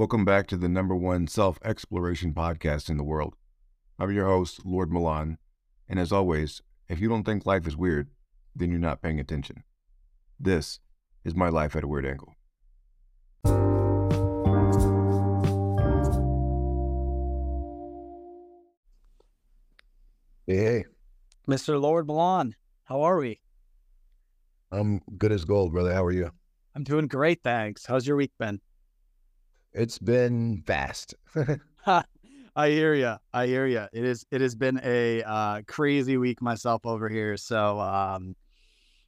Welcome back to the number one self exploration podcast in the world. I'm your host, Lord Milan, and as always, if you don't think life is weird, then you're not paying attention. This is my life at a weird angle. Hey, hey, Mr. Lord Milan, how are we? I'm good as gold, brother. How are you? I'm doing great, thanks. How's your week been? It's been fast. I hear you. I hear you. It is. It has been a uh, crazy week myself over here. So um,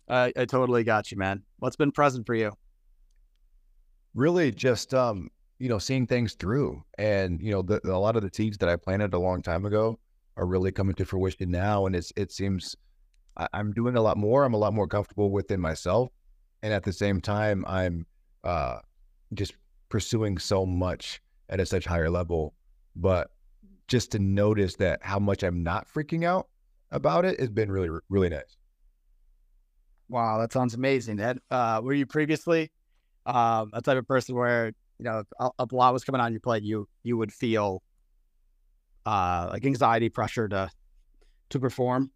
I, I totally got you, man. What's been present for you? really, just um, you know, seeing things through, and you know, the, a lot of the seeds that I planted a long time ago are really coming to fruition now, and it's it seems I, I'm doing a lot more. I'm a lot more comfortable within myself, and at the same time, I'm uh, just pursuing so much at a such higher level. But just to notice that how much I'm not freaking out about it has been really, really nice. Wow, that sounds amazing. Ed, uh, were you previously um, a type of person where you know a, a lot was coming on your plate, you you would feel uh, like anxiety, pressure to to perform?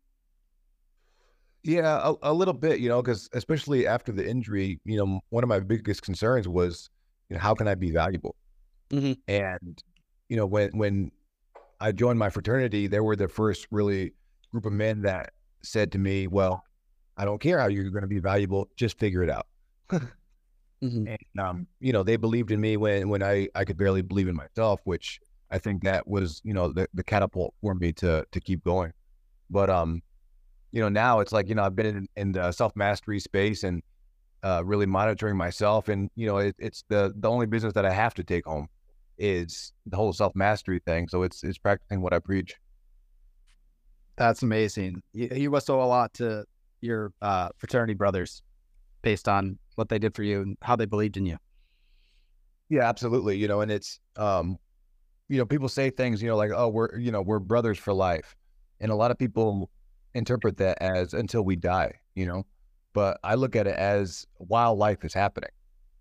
Yeah, a, a little bit, you know, because especially after the injury, you know, one of my biggest concerns was, you know, how can I be valuable? Mhm. And you know, when when I joined my fraternity, there were the first really group of men that said to me, "Well, I don't care how you're going to be valuable, just figure it out." Mhm. And um, you know, they believed in me when when I I could barely believe in myself, which I think that was you know the the catapult for me to to keep going. But um, you know, now it's like you know I've been in, in the self mastery space and uh, really monitoring myself, and you know, it, it's the the only business that I have to take home is the whole self mastery thing. So it's it's practicing what I preach. That's amazing. You, you must owe a lot to your uh, fraternity brothers based on what they did for you and how they believed in you. Yeah, absolutely. You know, and it's um, you know, people say things, you know, like, oh, we're you know, we're brothers for life. And a lot of people interpret that as until we die, you know. But I look at it as while life is happening.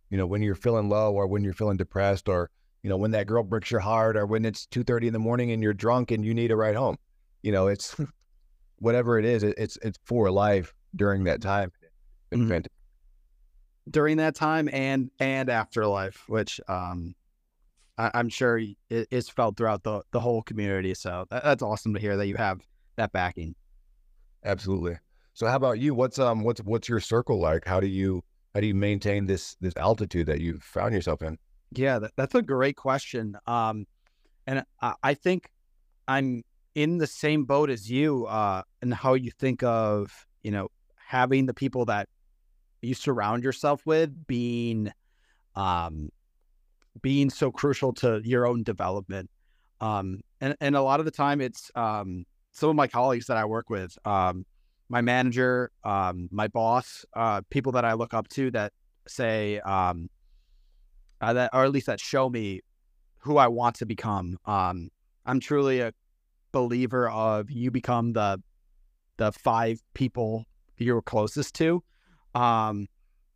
You know, when you're feeling low or when you're feeling depressed or, you know, when that girl breaks your heart or when it's two thirty in the morning and you're drunk and you need a ride home. You know, it's whatever it is, it, it's it's for life during that time. Mhm. during that time and and afterlife, which um, I, I'm sure it, it's felt throughout the the whole community. So that, that's awesome to hear that you have that backing. Absolutely. So how about you? What's um what's what's your circle like? How do you how do you maintain this this altitude that you've found yourself in? Yeah, that, that's a great question. Um, and I, I think I'm in the same boat as you. Uh, and how you think of you know having the people that you surround yourself with being, um, being so crucial to your own development. Um, and and a lot of the time it's um some of my colleagues that I work with, um, my manager, um, my boss, uh, people that I look up to that say um uh, that or at least that show me who I want to become. Um, I'm truly a believer of you become the the five people you're closest to. Um,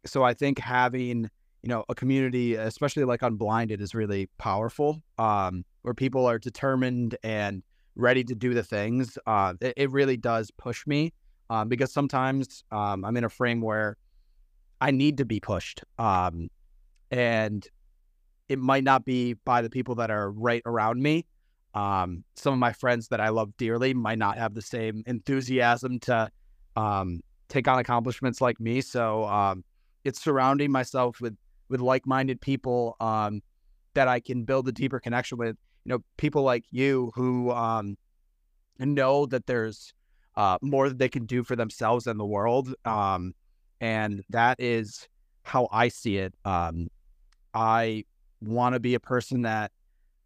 so I think having you know a community, especially like Unblinded, is really powerful. Um, where people are determined and ready to do the things. Uh, it, it really does push me um, because sometimes um, I'm in a frame where I need to be pushed. Um, and it might not be by the people that are right around me. Um, some of my friends that I love dearly might not have the same enthusiasm to um, take on accomplishments like me. So um, it's surrounding myself with with like minded people that I can build a deeper connection with. You know, people like you who know that there's uh, more that they can do for themselves and the world, um, and that is how I see it. Um, I want to be a person that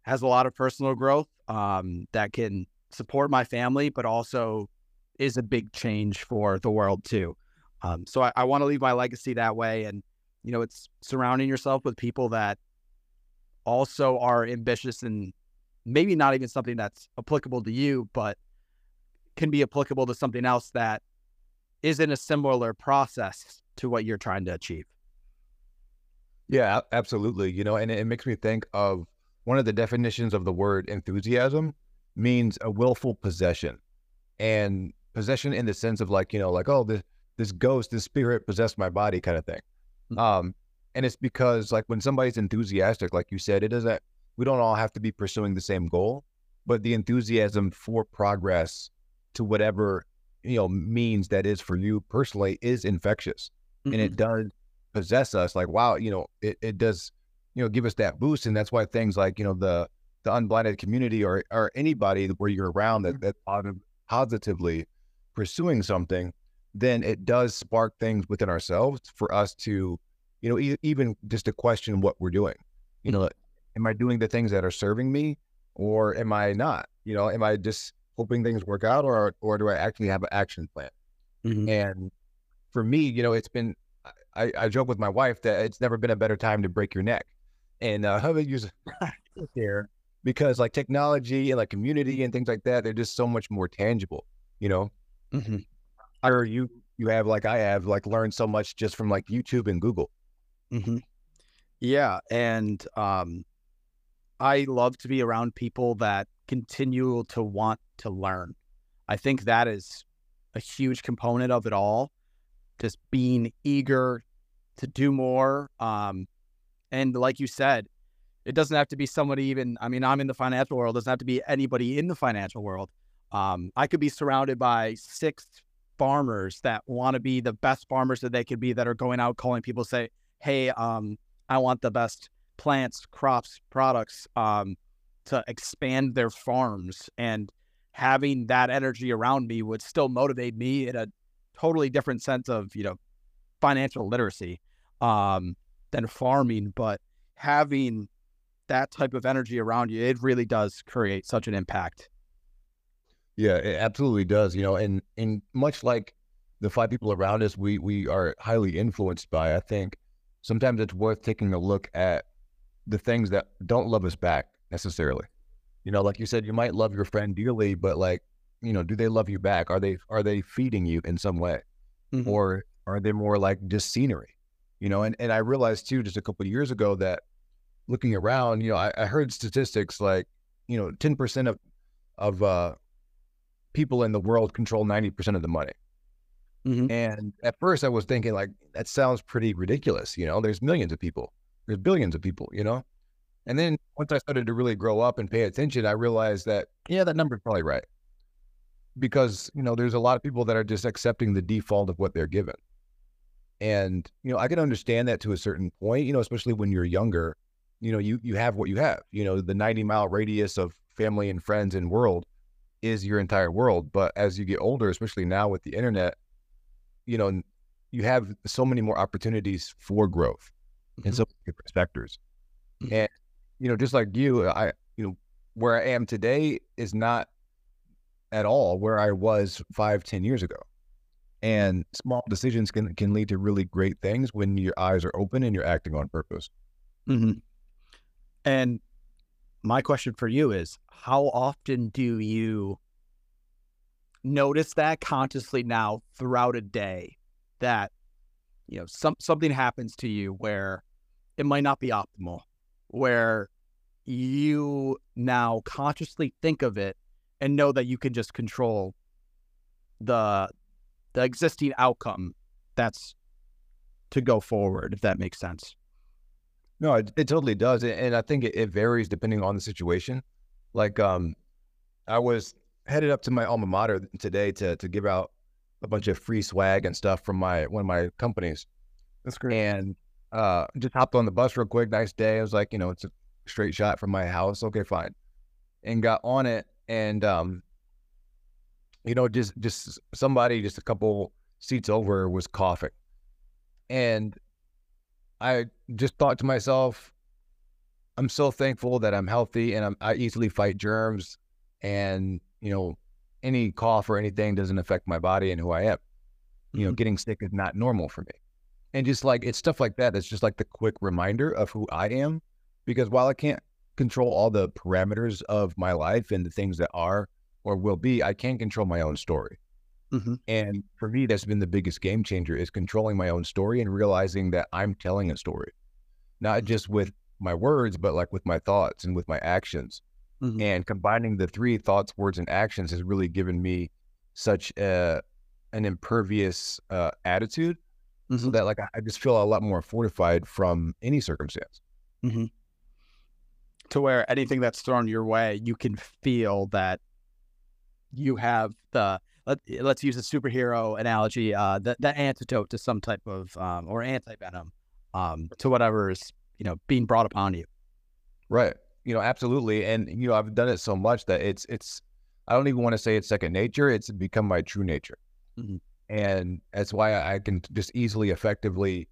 has a lot of personal growth, um, that can support my family, but also is a big change for the world too. Um, so I, I want to leave my legacy that way, and you know, it's surrounding yourself with people that also are ambitious and maybe not even something that's applicable to you, but can be applicable to something else that is in a similar process to what you're trying to achieve. Yeah, absolutely. You know, and it makes me think of one of the definitions of the word enthusiasm means a willful possession. And possession in the sense of like, you know, like, oh, this this ghost, this spirit possessed my body kind of thing. Mhm. Um, and it's because like when somebody's enthusiastic, like you said, it doesn't we don't all have to be pursuing the same goal, but the enthusiasm for progress to whatever, you know, means that is for you personally is infectious. And it mm-hmm. does possess us like wow you know it, it does you know give us that boost. And that's why things like you know the the unblinded community or or anybody where you're around that mm-hmm. that posi- positively pursuing something then it does spark things within ourselves for us to you know e- even just to question what we're doing. You know mm-hmm. am i doing the things that are serving me or am i not? You know am i just hoping things work out or or do i actually have an action plan Mhm. and for me, you know, it's been, I, I joke with my wife that it's never been a better time to break your neck. And uh, how they use here because like technology and like community and things like that, they're just so much more tangible, you know? Mhm. Or you, you have, like I have, like learned so much just from like YouTube and Google. hmm Yeah, and um, I love to be around people that continue to want to learn. I think that is a huge component of it all. Just being eager to do more. Um, and like you said, it doesn't have to be somebody even. I mean, I'm in the financial world. It doesn't have to be anybody in the financial world. Um, I could be surrounded by six farmers that want to be the best farmers that they could be that are going out calling people say, "Hey, um, I want the best plants, crops, products um, to expand their farms. And having that energy around me would still motivate me in a totally different sense of, you know, financial literacy um, than farming. But having that type of energy around you, it really does create such an impact. Yeah, it absolutely does. You know, and and much like the five people around us, we we are highly influenced by. I think sometimes it's worth taking a look at the things that don't love us back necessarily. You know, like you said, you might love your friend dearly, but like, you know, do they love you back? Are they are they feeding you in some way, Mhm. or are they more like just scenery? You know, and and I realized too, just a couple of years ago that looking around, you know, I, I heard statistics like, you know, ten percent of of uh, people in the world control 90% of the money. Mhm. And at first I was thinking like that sounds pretty ridiculous, you know. There's millions of people. There's billions of people, you know. And then once I started to really grow up and pay attention, I realized that yeah, that number's probably right. Because, you know, there's a lot of people that are just accepting the default of what they're given. And, you know, I can understand that to a certain point, you know, especially when you're younger, you know, you you have what you have. You know, the 90 mile radius of family and friends and world is your entire world. But as you get older, especially now with the internet, you know, you have so many more opportunities for growth in Mhm. so many different. Mhm. And, you know, just like you, I, you know, where I am today is not at all where I was five, ten years ago. And small decisions can, can lead to really great things when your eyes are open and you're acting on purpose. Mhm. And my question for you is how often do you notice that consciously now throughout a day that you know some something happens to you where it might not be optimal where you now consciously think of it and know that you can just control the the existing outcome that's to go forward if that makes sense No, it, it totally does. And and I think it, it varies depending on the situation. Like, um, I was headed up to my alma mater today to, to give out a bunch of free swag and stuff from my, one of my companies. that's great and uh, just hopped on the bus real quick. Nice day. I was like, you know, it's a straight shot from my house. Okay, fine. And got on it, and um, you know, just just somebody just a couple seats over was coughing, and I just thought to myself, I'm so thankful that I'm healthy and I'm, I easily fight germs, and you know, any cough or anything doesn't affect my body and who I am. You know, Mhm. getting sick is not normal for me and just like it's stuff like that that's just like the quick reminder of who I am. Because while I can't control all the parameters of my life and the things that are or will be, I can control my own story. Mhm. And for me, that's been the biggest game changer is controlling my own story and realizing that I'm telling a story. not just with my words, but like with my thoughts and with my actions. Mhm. And combining the three thoughts, words, and actions has really given me such a, an impervious uh, attitude so Mhm. that like I, I just feel a lot more fortified from any circumstance. to where anything that's thrown your way, you can feel that you have the let, let's use a superhero analogy, uh, the, the antidote to some type of um, or anti venom um, to whatever is you know being brought upon you. Right. You know, absolutely. And you know, I've done it so much that it's it's I don't even want to say it's second nature. It's become my true nature. Mhm. And that's why I can just easily effectively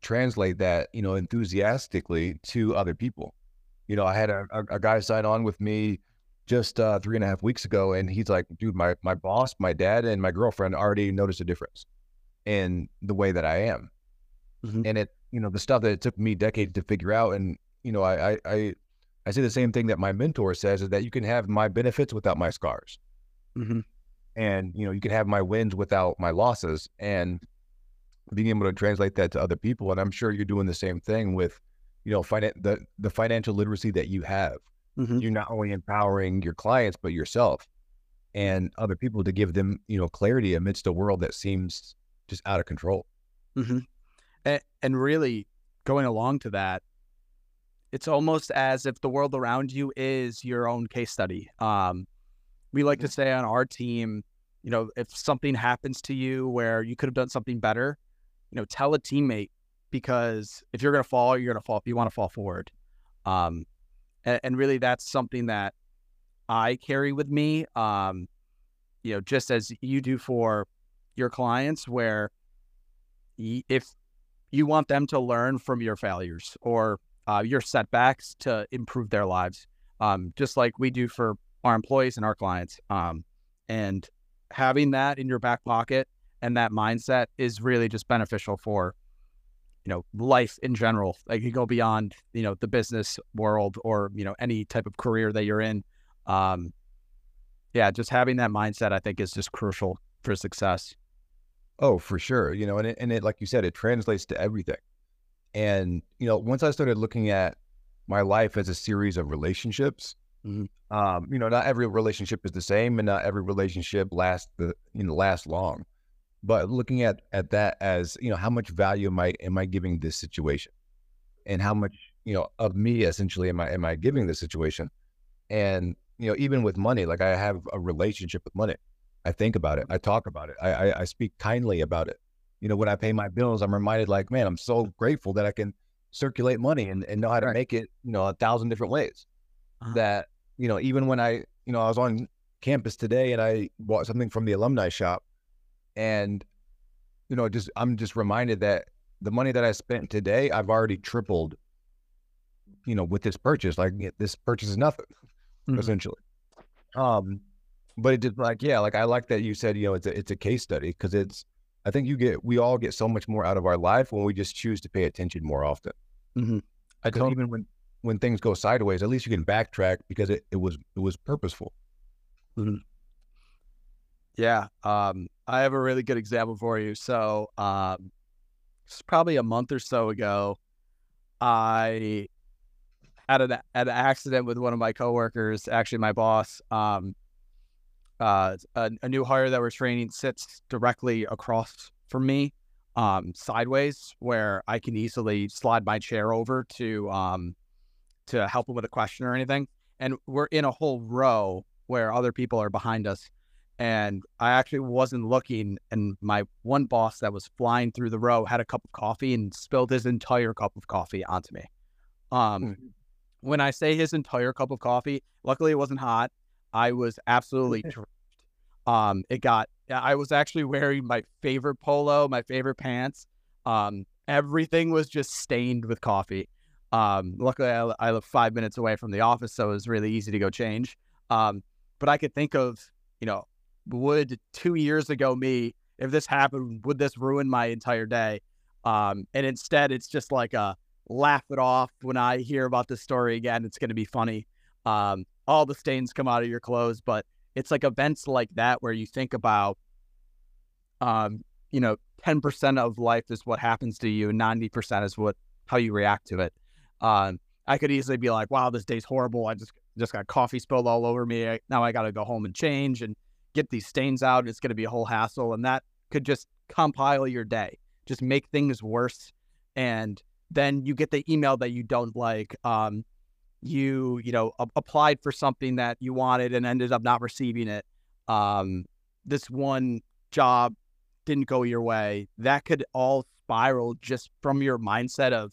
translate that, you know, enthusiastically to other people. You know, I had a, a, a guy sign on with me just uh, three and a half weeks ago, and he's like, dude, my my boss, my dad, and my girlfriend already noticed a difference in the way that I am. Mhm. And it, you know, the stuff that it took me decades to figure out. And, you know, I I I, I say the same thing that my mentor says is that you can have my benefits without my scars. Mm-hmm. And, you know, you can have my wins without my losses. And being able to translate that to other people. And I'm sure you're doing the same thing with, you know, finan- the the financial literacy that you have Mm-hmm. you're not only empowering your clients but yourself and other people to give them you know clarity amidst a world that seems just out of control Mm-hmm. And, and really going along to that, it's almost as if the world around you is your own case study. Um, we like to say on our team, you know, if something happens to you where you could have done something better, you know, tell a teammate because if you're going to fall, you're going to fall. If you want to fall forward, um, and, and really that's something that I carry with me. Um, you know, just as you do for your clients, where y- if you want them to learn from your failures or uh, your setbacks to improve their lives, um, just like we do for our employees and our clients. Um, and having that in your back pocket and that mindset is really just beneficial for you know life in general like you go beyond you know the business world or you know any type of career that you're in um yeah just having that mindset i think is just crucial for success oh for sure you know and it, and it like you said it translates to everything and you know once i started looking at my life as a series of relationships Mhm. um you know not every relationship is the same and not every relationship lasts the you know lasts long. But looking at at that as you know how much value am i am i giving this situation? And how much you know of me essentially am i am i giving this situation? And you know even with money like i have a relationship with money. I think about it. I talk about it. I i, I speak kindly about it. You know when i pay my bills i'm reminded like man i'm so grateful that i can circulate money and, and know how to Right. make it you know a thousand different ways. Uh-huh. that you know even when i you know i was on campus today and i bought something from the alumni shop and you know just i'm just reminded that the money that i spent today i've already tripled you know with this purchase like this purchase is nothing Mhm. essentially um but it did like yeah like i like that you said you know it's a it's a case study because it's i think you get we all get so much more out of our life when we just choose to pay attention more often Mhm. I don't even when when things go sideways at least you can backtrack because it, it was it was purposeful Yeah. Um, I have a really good example for you. So, um, it's probably a month or so ago, I had an, an accident with one of my coworkers, actually my boss. Um, uh, a, a new hire that we're training sits directly across from me, um, sideways, where I can easily slide my chair over to, um, to help him with a question or anything. And we're in a whole row where other people are behind us and I actually wasn't looking. And my one boss that was flying through the row had a cup of coffee and spilled his entire cup of coffee onto me. Um, Hmm. when I say his entire cup of coffee, luckily it wasn't hot. I was absolutely drenched. Um, it got. I was actually wearing my favorite polo, my favorite pants. Um, everything was just stained with coffee. Um, luckily I, I live five minutes away from the office, so it was really easy to go change. Um, but I could think of, you know, would two years ago me, if this happened, would this ruin my entire day? Um, and instead, it's just like a laugh it off when I hear about this story again. It's going to be funny. Um, all the stains come out of your clothes, but it's like events like that where you think about, um, you know, ten percent of life is what happens to you, and ninety percent is what how you react to it. Um, I could easily be like, wow, this day's horrible. I just just got coffee spilled all over me. I, now I got to go home and change and get these stains out. It's going to be a whole hassle, and that could just compile your day, just make things worse. And then you get the email that you don't like. Um, you you know a- applied for something that you wanted and ended up not receiving it. Um, this one job didn't go your way. That could all spiral just from your mindset of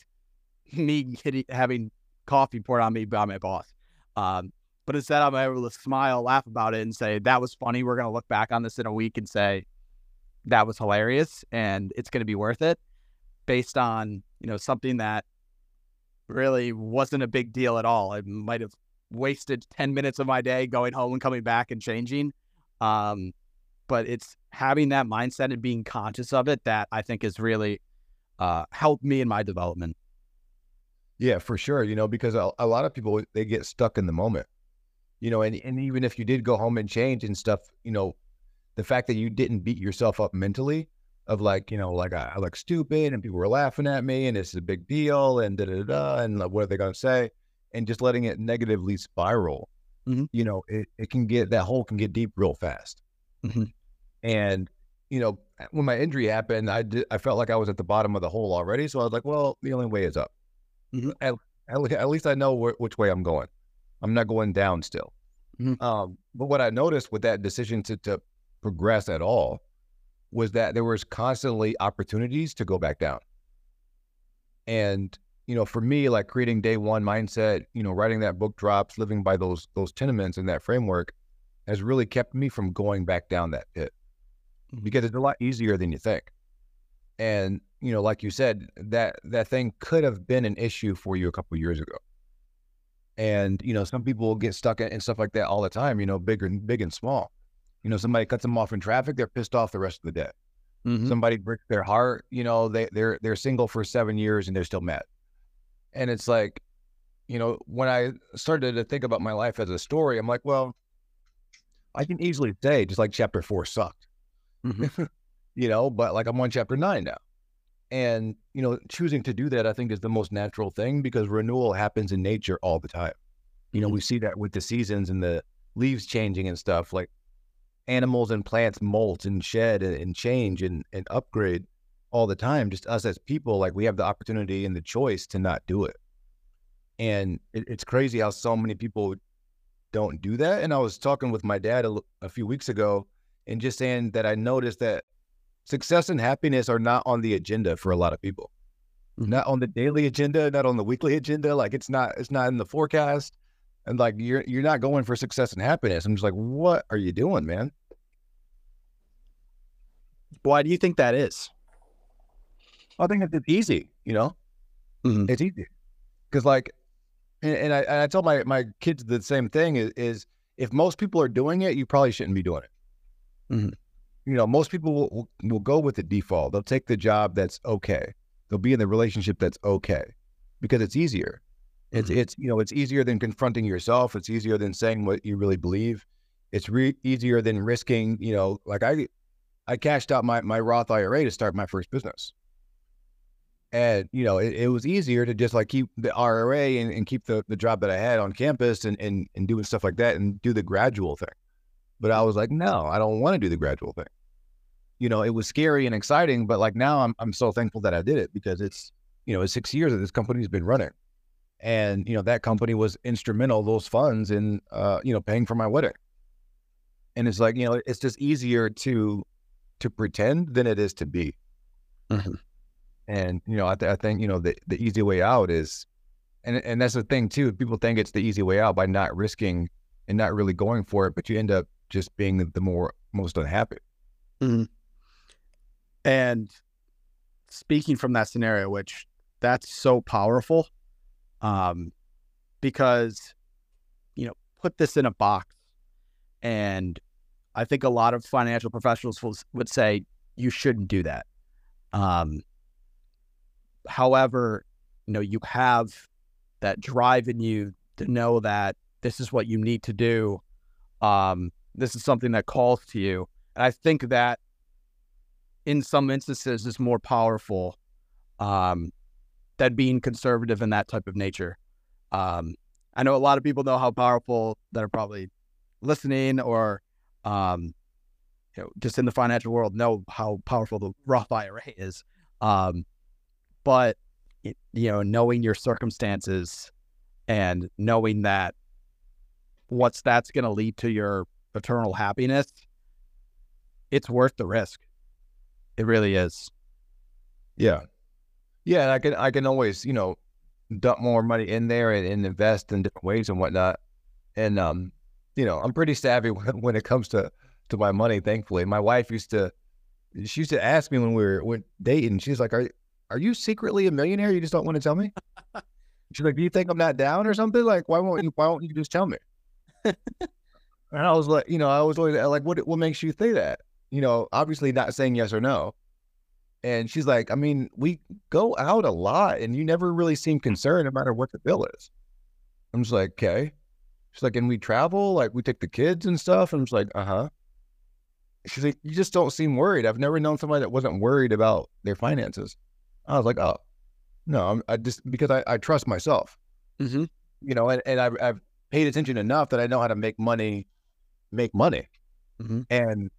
me getting, having coffee poured on me by my boss. Um, but instead, I'm able to smile, laugh about it, and say that was funny. We're gonna look back on this in a week and say that was hilarious, and it's gonna be worth it, based on you know something that really wasn't a big deal at all. I might have wasted 10 minutes of my day going home and coming back and changing. Um, but it's having that mindset and being conscious of it that I think has really uh, helped me in my development. Yeah, for sure. You know, because a, a lot of people they get stuck in the moment. You know, and and even if you did go home and change and stuff, you know, the fact that you didn't beat yourself up mentally of like, you know, like I, I look stupid and people were laughing at me and it's a big deal and da da da and like, what are they gonna say? And just letting it negatively spiral, Mhm. you know, it, it can get that hole can get deep real fast. Mhm. And you know, when my injury happened, I did I felt like I was at the bottom of the hole already. So I was like, well, the only way is up. Mhm. At, at, least I know wh- which way I'm going. I'm not going down still. Mhm. Um, but what I noticed with that decision to to progress at all was that there was constantly opportunities to go back down. And you know, for me, like creating day one mindset, you know, writing that book drops, living by those those tenements and that framework, has really kept me from going back down that pit Mhm. because it's a lot easier than you think. And you know, like you said, that that thing could have been an issue for you a couple years ago. And you know, some people get stuck in, in stuff like that all the time. You know, big and big and small. You know, somebody cuts them off in traffic, they're pissed off the rest of the day. Mhm. Somebody breaks their heart. You know, they they're they're single for seven years and they're still mad. And it's like, you know, when I started to think about my life as a story, I'm like, well, I can easily say just like chapter four sucked Mhm. you know, but like I'm on chapter nine now. And, you know, choosing to do that, I think, is the most natural thing because renewal happens in nature all the time. You know, Mhm. we see that with the seasons and the leaves changing and stuff. Like animals and plants molt and shed and, change and, and upgrade all the time. Just us as people, like we have the opportunity and the choice to not do it. And it, it's crazy how so many people don't do that. And I was talking with my dad a few weeks ago and just saying that I noticed that success and happiness are not on the agenda for a lot of people. Mhm. Not on the daily agenda, not on the weekly agenda. Like it's not it's not in the forecast. And like you're you're not going for success and happiness. I'm just like, what are you doing, man? Why do you think that is? I think it's easy, you know? Mhm. It's easy. Cause like and, and I and I tell my my kids the same thing is, is if most people are doing it, you probably shouldn't be doing it. Mhm. You know, most people will, will, will go with the default. They'll take the job that's okay. They'll be in the relationship that's okay because it's easier. It's Mhm. it's you know it's easier than confronting yourself. It's easier than saying what you really believe. It's re- easier than risking. You know, like I I cashed out my my Roth IRA to start my first business, and you know it, it was easier to just like keep the IRA and, and keep the the job that I had on campus and and and doing stuff like that and do the gradual thing. But I was like, no, I don't want to do the gradual thing. You know, it was scary and exciting, but like now I'm I'm so thankful that I did it because it's you know it's six years that this company's been running, and you know that company was instrumental those funds in uh you know paying for my wedding. And it's like you know it's just easier to to pretend than it is to be. Mhm. And you know I, th- I think you know the the easy way out is, and and that's the thing too. People think it's the easy way out by not risking and not really going for it, but you end up just being the more most unhappy. And speaking from that scenario, which that's so powerful, um, because you know, put this in a box, and I think a lot of financial professionals would say you shouldn't do that. Um, however, you know, you have that drive in you to know that this is what you need to do. Um, this is something that calls to you, and I think that in some instances is more powerful um, than being conservative in that type of nature. Um, I know a lot of people know how powerful that are probably listening or um, you know, just in the financial world know how powerful the Roth IRA is. Um, but you know, knowing your circumstances and knowing that what's that's going to lead to your eternal happiness, it's worth the risk. It really is. Yeah. Yeah. And I can, I can always, you know, dump more money in there and, and invest in different ways and whatnot. And, um, you know, I'm pretty savvy when, when it comes to, to my money, thankfully. My wife used to, she used to ask me when we were when dating, she's like, Are are you secretly a millionaire? You just don't want to tell me? She's like, Do you think I'm not down or something? Like, why won't you why won't you just tell me? and I was like, you know, I was always like, what what makes you think that? You know, obviously not saying yes or no. And she's like, I mean, we go out a lot and you never really seem concerned no matter what the bill is. I'm just like, okay. She's like, and we travel, like we take the kids and stuff. And I'm just like, uh-huh. She's like, you just don't seem worried. I've never known somebody that wasn't worried about their finances. I was like, oh, no, I'm, I just because I, I trust myself, mm-hmm. you know, and, and I've, I've paid attention enough that I know how to make money, make money. Mm-hmm. And,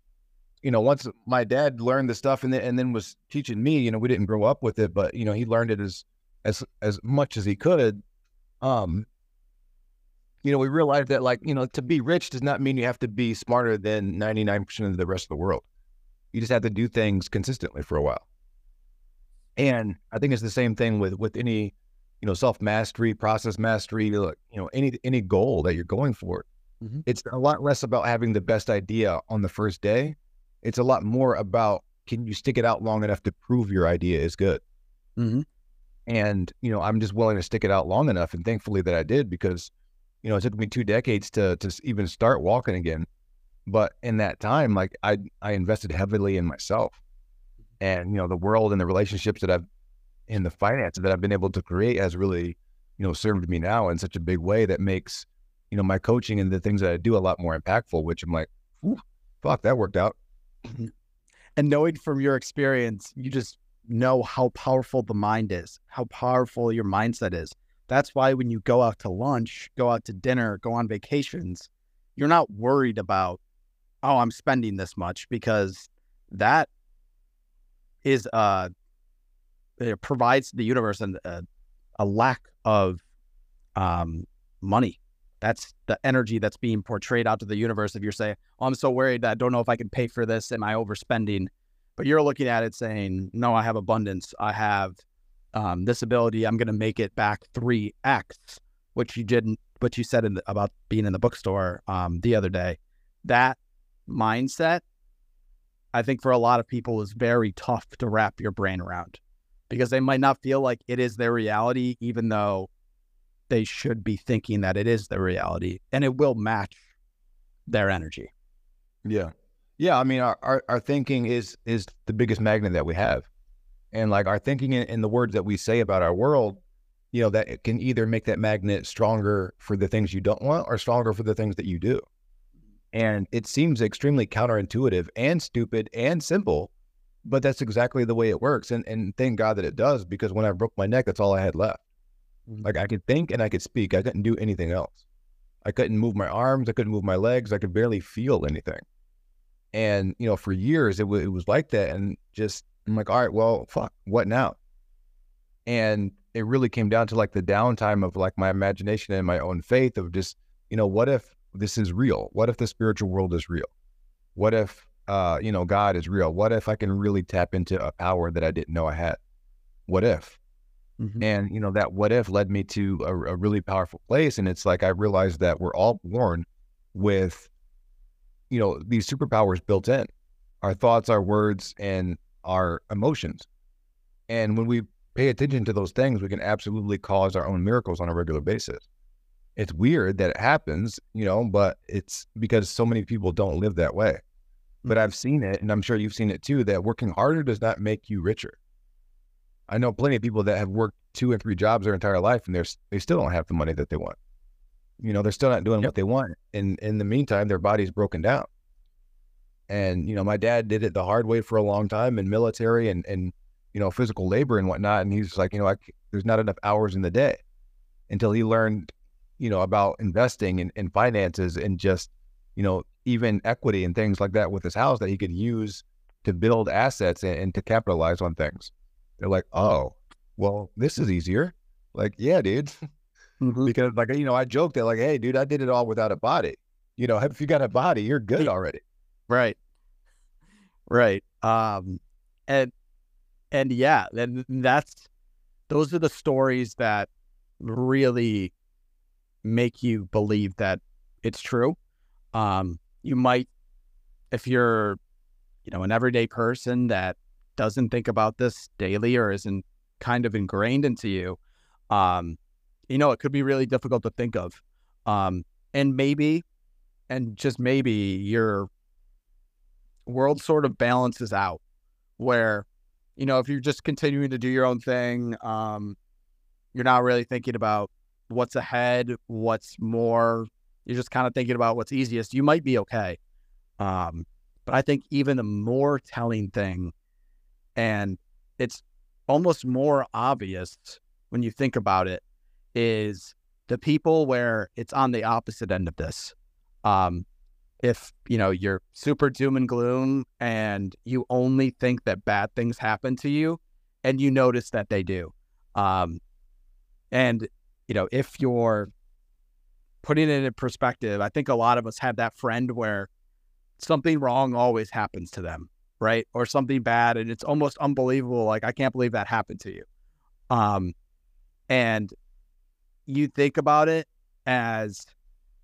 you know, once my dad learned the stuff and then, and then was teaching me, you know, we didn't grow up with it, but, you know, he learned it as, as, as much as he could. Um, you know, we realized that like, you know, to be rich does not mean you have to be smarter than 99% of the rest of the world. You just have to do things consistently for a while. And I think it's the same thing with with any, you know, self mastery, process mastery, you know, any any goal that you're going for. Mm-hmm. It's a lot less about having the best idea on the first day. It's a lot more about can you stick it out long enough to prove your idea is good. Mm-hmm. And you know, I'm just willing to stick it out long enough, and thankfully that I did because, you know, it took me two decades to to even start walking again. But in that time, like I I invested heavily in myself and you know the world and the relationships that I've in the finances that I've been able to create has really you know served me now in such a big way that makes you know my coaching and the things that I do a lot more impactful. Which I'm like, fuck, that worked out. Mm-hmm. And knowing from your experience, you just know how powerful the mind is, how powerful your mindset is. That's why when you go out to lunch, go out to dinner, go on vacations, you're not worried about, oh, I'm spending this much because that is uh it provides the universe and a, a lack of um money that's the energy that's being portrayed out to the universe if you're saying oh i'm so worried i don't know if i can pay for this am i overspending? But you're looking at it saying no i have abundance. I have um, this ability. I'm going to make it back 3x which you didn't what you said the, about being in the bookstore um, the other day. That mindset I think for a lot of people is very tough to wrap your brain around because they might not feel like it is their reality, even though they should be thinking that it is the reality and it will match their energy. Yeah. Yeah. I mean, our, our, our thinking is, is the biggest magnet that we have. And like our thinking in, the words that we say about our world, you know, that it can either make that magnet stronger for the things you don't want or stronger for the things that you do. And it seems extremely counterintuitive and stupid and simple, but that's exactly the way it works. And and thank God that it does, because when I broke my neck, that's all I had left. Like I could think and I could speak. I couldn't do anything else. I couldn't move my arms. I couldn't move my legs. I could barely feel anything. And you know, for years it, w- it was like that. And just I'm like, all right, well, fuck, what now? And it really came down to like the downtime of like my imagination and my own faith of just, you know, what if this is real? What if the spiritual world is real? What if, uh, you know, God is real? What if I can really tap into a power that I didn't know I had? What if? Mm-hmm. And, you know, that what if led me to a, a really powerful place. And it's like I realized that we're all born with, you know, these superpowers built in our thoughts, our words, and our emotions. And when we pay attention to those things, we can absolutely cause our own miracles on a regular basis it's weird that it happens, you know, but it's because so many people don't live that way. But mm-hmm. I've seen it, and I'm sure you've seen it too, that working harder does not make you richer. I know plenty of people that have worked two and three jobs their entire life, and they're they still don't have the money that they want. You know, they're still not doing yep. what they want. And in the meantime, their body's broken down. And you know, my dad did it the hard way for a long time in military, and and you know, physical labor and whatnot. And he's like, you know, I, there's not enough hours in the day until he learned, you know, about investing in, in finances and just, you know, even equity and things like that with his house that he could use to build assets and, and to capitalize on things. They're like, oh, well, this is easier. Like, yeah, dude. Mhm. because like you know, I joked that like, hey, dude, I did it all without a body. You know, if you got a body, you're good already. Right. Right. Um and and yeah, then that's those are the stories that really make you believe that it's true. Um you might if you're you know an everyday person that doesn't think about this daily or isn't kind of ingrained into you, um you know it could be really difficult to think of. Um and maybe and just maybe your world sort of balances out where you know if you're just continuing to do your own thing um you're not really thinking about what's ahead what's more you're just kind of thinking about what's easiest you might be okay um but i think even the more telling thing and it's almost more obvious when you think about it is the people where it's on the opposite end of this. Um if you know you're super doom and gloom and you only think that bad things happen to you and you notice that they do. Um and you know if you're putting it in perspective i think a lot of us have that friend where something wrong always happens to them right or something bad and it's almost unbelievable like i can't believe that happened to you. Um and you think about it as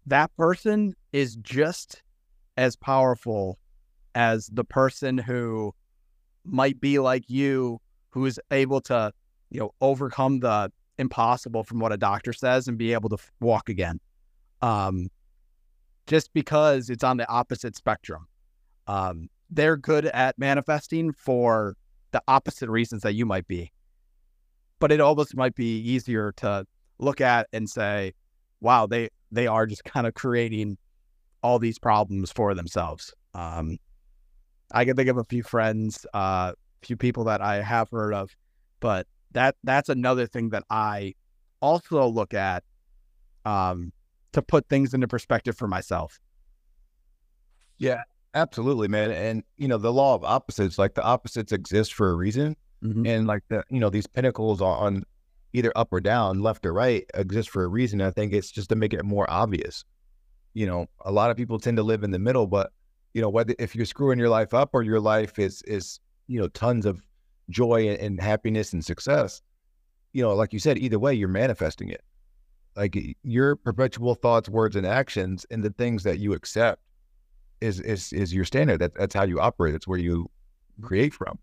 that person is just as powerful as the person who might be like you who is able to you know overcome the impossible from what a doctor says and be able to walk again. Um just because it's on the opposite spectrum. Um they're good at manifesting for the opposite reasons that you might be but it almost might be easier to look at and say wow they they are just kind of creating all these problems for themselves. Um, I can think of a few friends, a uh, few people that I have heard of, but that that's another thing that I also look at um, to put things into perspective for myself. Yeah, absolutely, man. And you know, the law of opposites, like the opposites exist for a reason, Mhm. and like the you know these pinnacles on, on either up or down, left or right, exist for a reason. I think it's just to make it more obvious. You know, a lot of people tend to live in the middle, but you know, whether if you're screwing your life up or your life is is you know tons of joy and, and happiness and success, you know, like you said, either way, you're manifesting it. Like your perpetual thoughts, words, and actions, and the things that you accept is is is your standard. That that's how you operate. It's where you create from.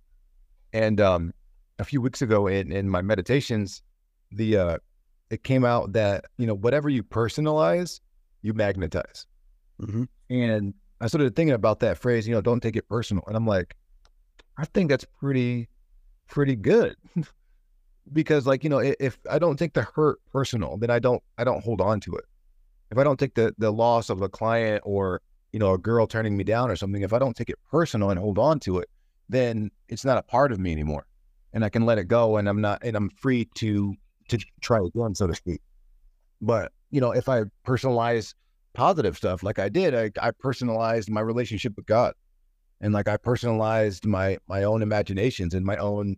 And um, a few weeks ago in in my meditations, the uh, it came out that you know whatever you personalize, you magnetize. Mhm. And I started thinking about that phrase. You know, don't take it personal. And I'm like, I think that's pretty pretty good. because like you know i- if i don't take the hurt personal then i don't i don't hold on to it if i don't take the the loss of a client or you know a girl turning me down or something if i don't take it personal and hold on to it then it's not a part of me anymore. And i can let it go and i'm not and i'm free to to try again so to speak. But you know if i personalize positive stuff like i did i, I personalized my relationship with god. And like i personalized my my own imaginations and my own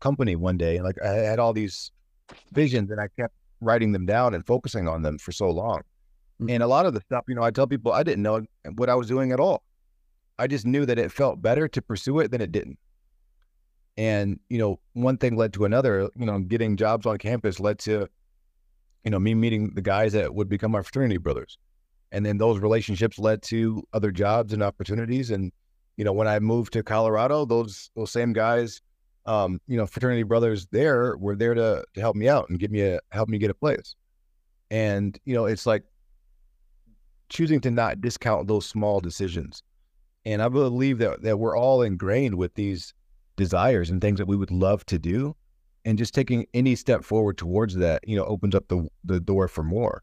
company one day. And like I had all these visions and I kept writing them down and focusing on them for so long. Mm. And a lot of the stuff, you know, I tell people I didn't know what I was doing at all. I just knew that it felt better to pursue it than it didn't. And, you know, one thing led to another, you know, getting jobs on campus led to, you know, me meeting the guys that would become our fraternity brothers. And then those relationships led to other jobs and opportunities. And, you know, when I moved to Colorado, those those same guys um, you know, fraternity brothers there were there to to help me out and give me a help me get a place. And you know, it's like choosing to not discount those small decisions. And I believe that that we're all ingrained with these desires and things that we would love to do, and just taking any step forward towards that, you know, opens up the the door for more.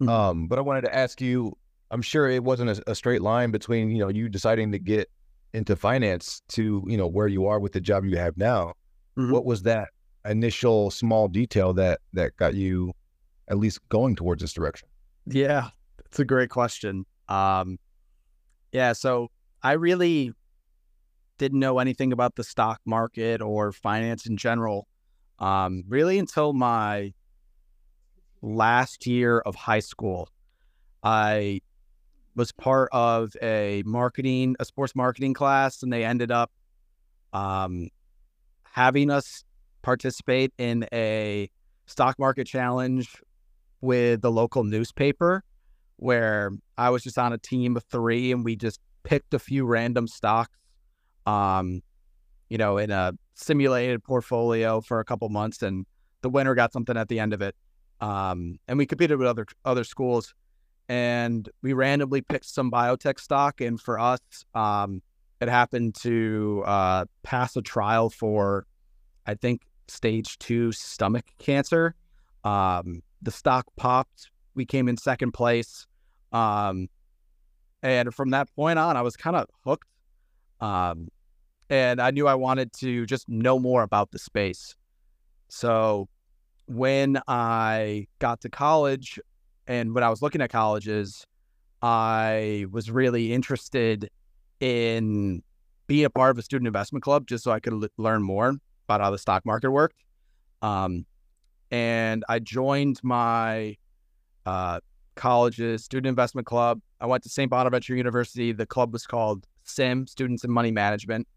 Mhm. Um, but I wanted to ask you. I'm sure it wasn't a, a straight line between you know you deciding to get into finance to you know where you are with the job you have now Mhm. What was that initial small detail that that got you at least going towards this direction? Yeah, it's a great question. Um, yeah, so I really didn't know anything about the stock market or finance in general, um, really until my last year of high school. I was part of a marketing, a sports marketing class, and they ended up um, having us participate in a stock market challenge with the local newspaper where I was just on a team of three and we just picked a few random stocks, um, you know, in a simulated portfolio for a couple months, and the winner got something at the end of it. Um, and we competed with other other schools, and we randomly picked some biotech stock, and for us, um, it happened to uh, pass a trial for, I think, stage two stomach cancer. Um, the stock popped. We came in second place. Um, and from that point on, I was kind of hooked. Um, and I knew I wanted to just know more about the space. So when I got to college and when I was looking at colleges, I was really interested in being a part of a student investment club just so I could l- learn more about how the stock market worked. Um, and I joined my uh, college's student investment club. I went to St. Bonaventure University. The club was called SIM, Students in Money Management.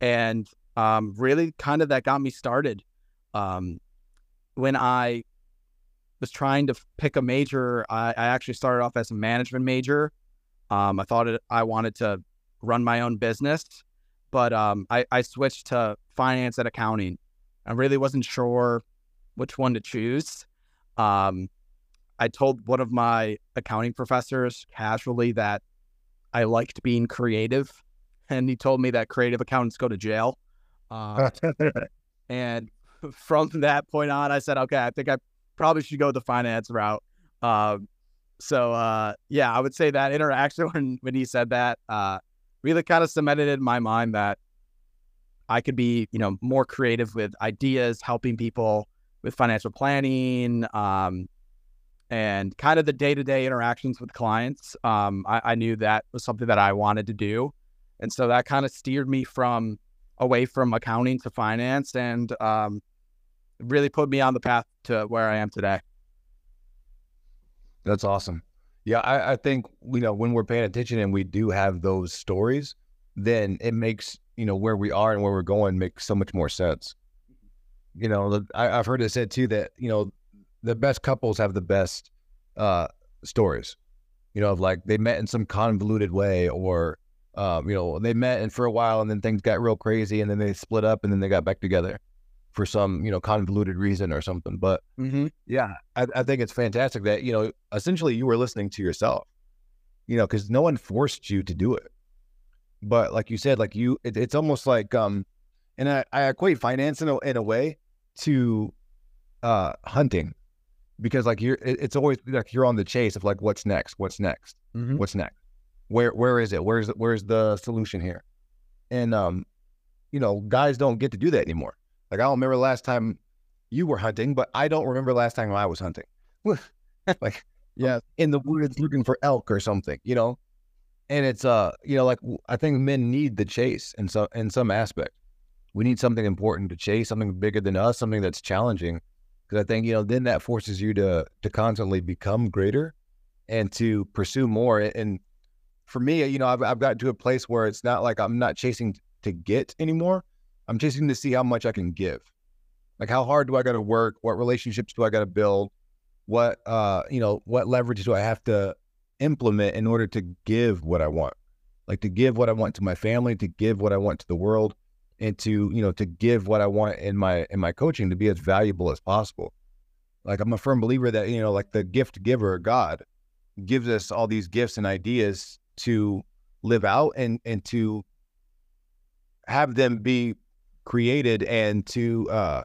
And um, really kind of that got me started. Um, when I was trying to pick a major, I, I actually started off as a management major. Um, I thought it, I wanted to run my own business, but um, I, I switched to finance and accounting. I really wasn't sure which one to choose. Um, I told one of my accounting professors casually that I liked being creative, and he told me that creative accountants go to jail. Um, and from that point on, I said, okay, I think I probably should go the finance route. Um, so uh, yeah, I would say that interaction when when he said that uh, really kind of cemented in my mind that I could be, you know, more creative with ideas, helping people with financial planning, um, and kind of the day to day interactions with clients. Um, I, I knew that was something that I wanted to do, and so that kind of steered me from away from accounting to finance, and um, really put me on the path to where I am today. That's awesome. Yeah, I, I think you know when we're paying attention and we do have those stories, then it makes you know where we are and where we're going makes so much more sense. You know, I, I've heard it said too that you know the best couples have the best uh, stories. You know, of like they met in some convoluted way, or um, you know they met and for a while and then things got real crazy and then they split up and then they got back together for some you know convoluted reason or something. But Mm-hmm. yeah, I, I think it's fantastic that you know essentially you were listening to yourself, you know, because no one forced you to do it. But like you said, like you, it, it's almost like um, and I, I equate finance in a in a way to uh hunting, because like you're, it, it's always like you're on the chase of like what's next, what's next, Mm-hmm. what's next, where where is it, where's where's the solution here, and um, you know, guys don't get to do that anymore. Like I don't remember the last time you were hunting, but I don't remember the last time I was hunting. like Yeah. in the woods looking for elk or something, you know. And it's uh, you know, like i think men need the chase in some in some aspect. We need something important to chase, something bigger than us, something that's challenging. Because I think you know, then that forces you to to constantly become greater and to pursue more. And for me, you know, I've I've gotten to a place where it's not like I'm not chasing to get anymore. I'm chasing to see how much I can give. Like how hard do I got to work? What relationships do I got to build? What uh, you know, what leverage do I have to implement in order to give what I want? Like to give what I want to my family, to give what I want to the world, and to, you know, to give what I want in my in my coaching to be as valuable as possible. Like I'm a firm believer that, you know, like the gift giver, God, gives us all these gifts and ideas to live out and and to have them be created and to uh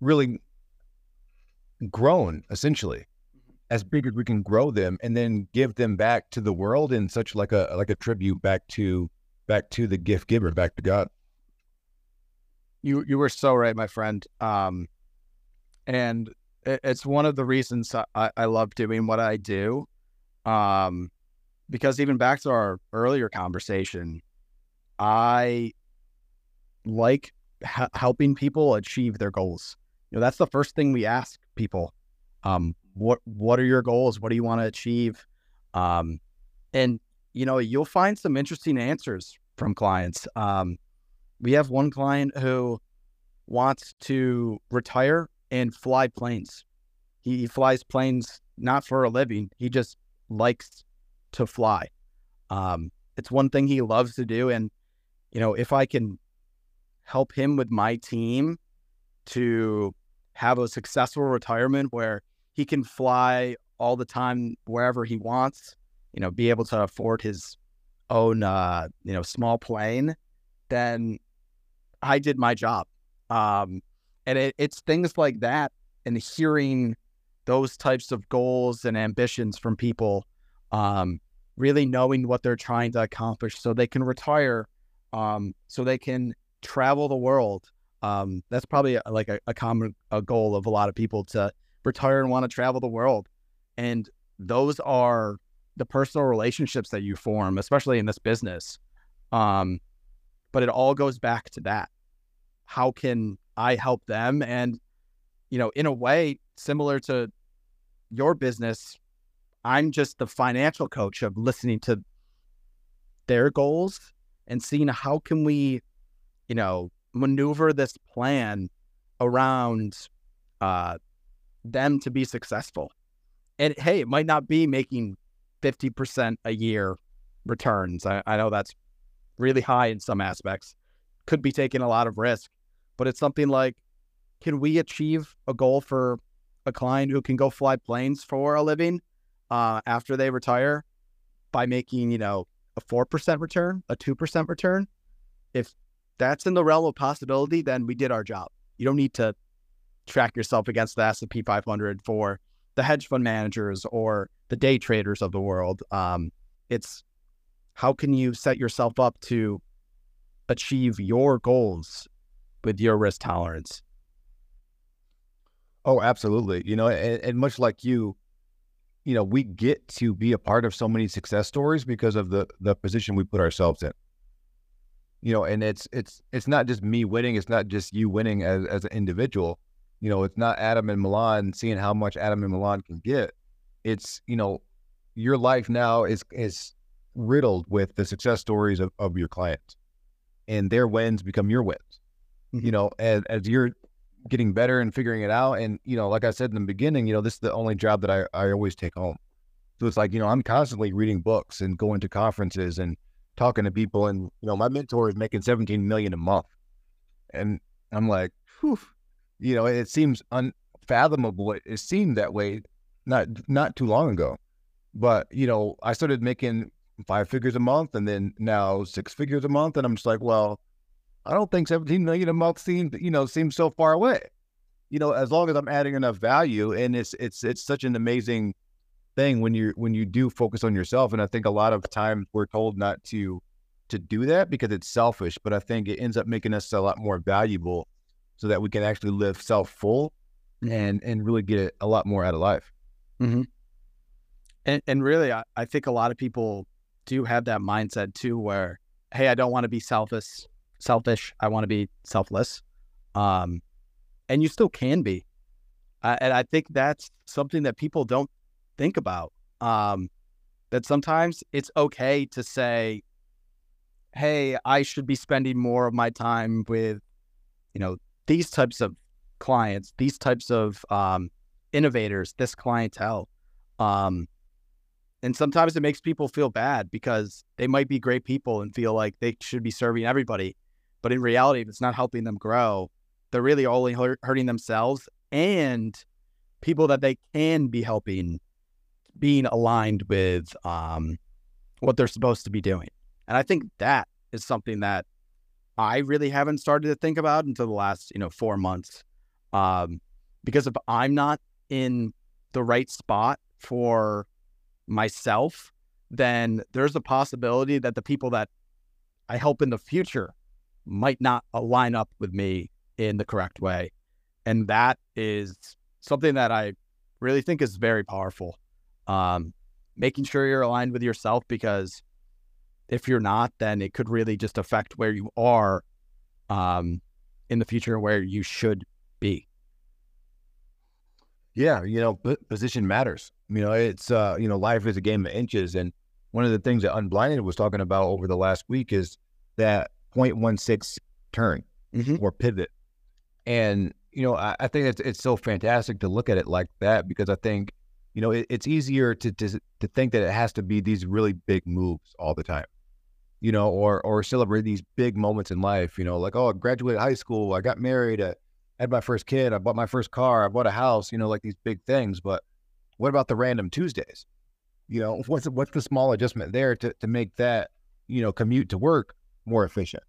really grown essentially as big as we can grow them and then give them back to the world in such like a like a tribute back to back to the gift giver back to god You you were so right, my friend. Um, and it, it's one of the reasons I, I love doing what I do. Um, because even back to our earlier conversation, I like ha- helping people achieve their goals. You know, that's the first thing we ask people. Um, what what are your goals? What do you want to achieve? Um, and you know, you'll find some interesting answers from clients. Um, we have one client who wants to retire and fly planes. He, flies planes not for a living. He just likes to fly. Um, it's one thing he loves to do, and you know, if I can help him with my team to have a successful retirement where he can fly all the time wherever he wants, you know, be able to afford his own, uh, you know, small plane, then I did my job. Um, and it, it's things like that and hearing those types of goals and ambitions from people, um, really knowing what they're trying to accomplish so they can retire, um, so they can travel the world. Um, that's probably like a, a common a goal of a lot of people to retire and want to travel the world. And those are the personal relationships that you form, especially in this business. Um, but it all goes back to that. How can I help them? And, you know, in a way, similar to your business, I'm just the financial coach of listening to their goals and seeing how can we, you know, maneuver this plan around uh, them to be successful. And hey, it might not be making 50% a year returns. I, I know that's really high in some aspects, could be taking a lot of risk, but it's something like can we achieve a goal for a client who can go fly planes for a living uh, after they retire by making, you know, a 4% return, a 2% return? If that's in the realm of possibility, then we did our job. You don't need to track yourself against the S&P 500 for the hedge fund managers or the day traders of the world. Um, it's how can you set yourself up to achieve your goals with your risk tolerance? Oh, absolutely. You know, and, and much like you, you know, we get to be a part of so many success stories because of the the position we put ourselves in. You know, and it's it's it's not just me winning, it's not just you winning as as an individual you know, it's not Adam and Milan seeing how much Adam and Milan can get. It's, you know, your life now is is riddled with the success stories of, of your clients. And their wins become your wins. Mm-hmm. You know, as as you're getting better and figuring it out. And, you know, like I said in the beginning, you know, this is the only job that I, I always take home. So it's like, you know, I'm constantly reading books and going to conferences and talking to people. And, you know, my mentor is making 17 million a month. And I'm like, whew, you know, it seems unfathomable. It, it seemed that way not not too long ago. But, you know, I started making five figures a month and then now six figures a month. And I'm just like, well, I don't think 17 million a month seems, you know, seems so far away. You know, as long as I'm adding enough value and it's it's it's such an amazing thing when you when you do focus on yourself. And I think a lot of times we're told not to to do that because it's selfish, but I think it ends up making us a lot more valuable so that we can actually live self full and and really get a lot more out of life. Mm-hmm. And and really, I, I think a lot of people do have that mindset too, where hey, I don't want to be selfish. Selfish. I want to be selfless. Um, and you still can be. Uh, and I think that's something that people don't think about. Um, that sometimes it's okay to say, "Hey, I should be spending more of my time with, you know, these types of clients, these types of um, innovators, this clientele. Um, and sometimes it makes people feel bad because they might be great people and feel like they should be serving everybody. But in reality, if it's not helping them grow, they're really only hurting themselves and people that they can be helping being aligned with um, what they're supposed to be doing. And I think that is something that I really haven't started to think about until the last, you know, four months. Um, because if I'm not in the right spot for myself, then there's a possibility that the people that I help in the future might not align up with me in the correct way. And that is something that I really think is very powerful. Um, making sure you're aligned with yourself because if you're not, then it could really just affect where you are um, in the future where you should be. Yeah, you know, position matters. You know, it's uh, you know, life is a game of inches, and one of the things that Unblinded was talking about over the last week is that 0.16 turn mm-hmm. or pivot, and you know, I, I, think it's it's so fantastic to look at it like that because I think you know it, it's easier to, to to think that it has to be these really big moves all the time you know, or or celebrate these big moments in life, you know, like oh, I graduated high school, I got married, I had my first kid, I bought my first car, I bought a house, you know, like these big things. But what about the random Tuesdays? You know, what's what's the small adjustment there to to make that you know commute to work more efficient?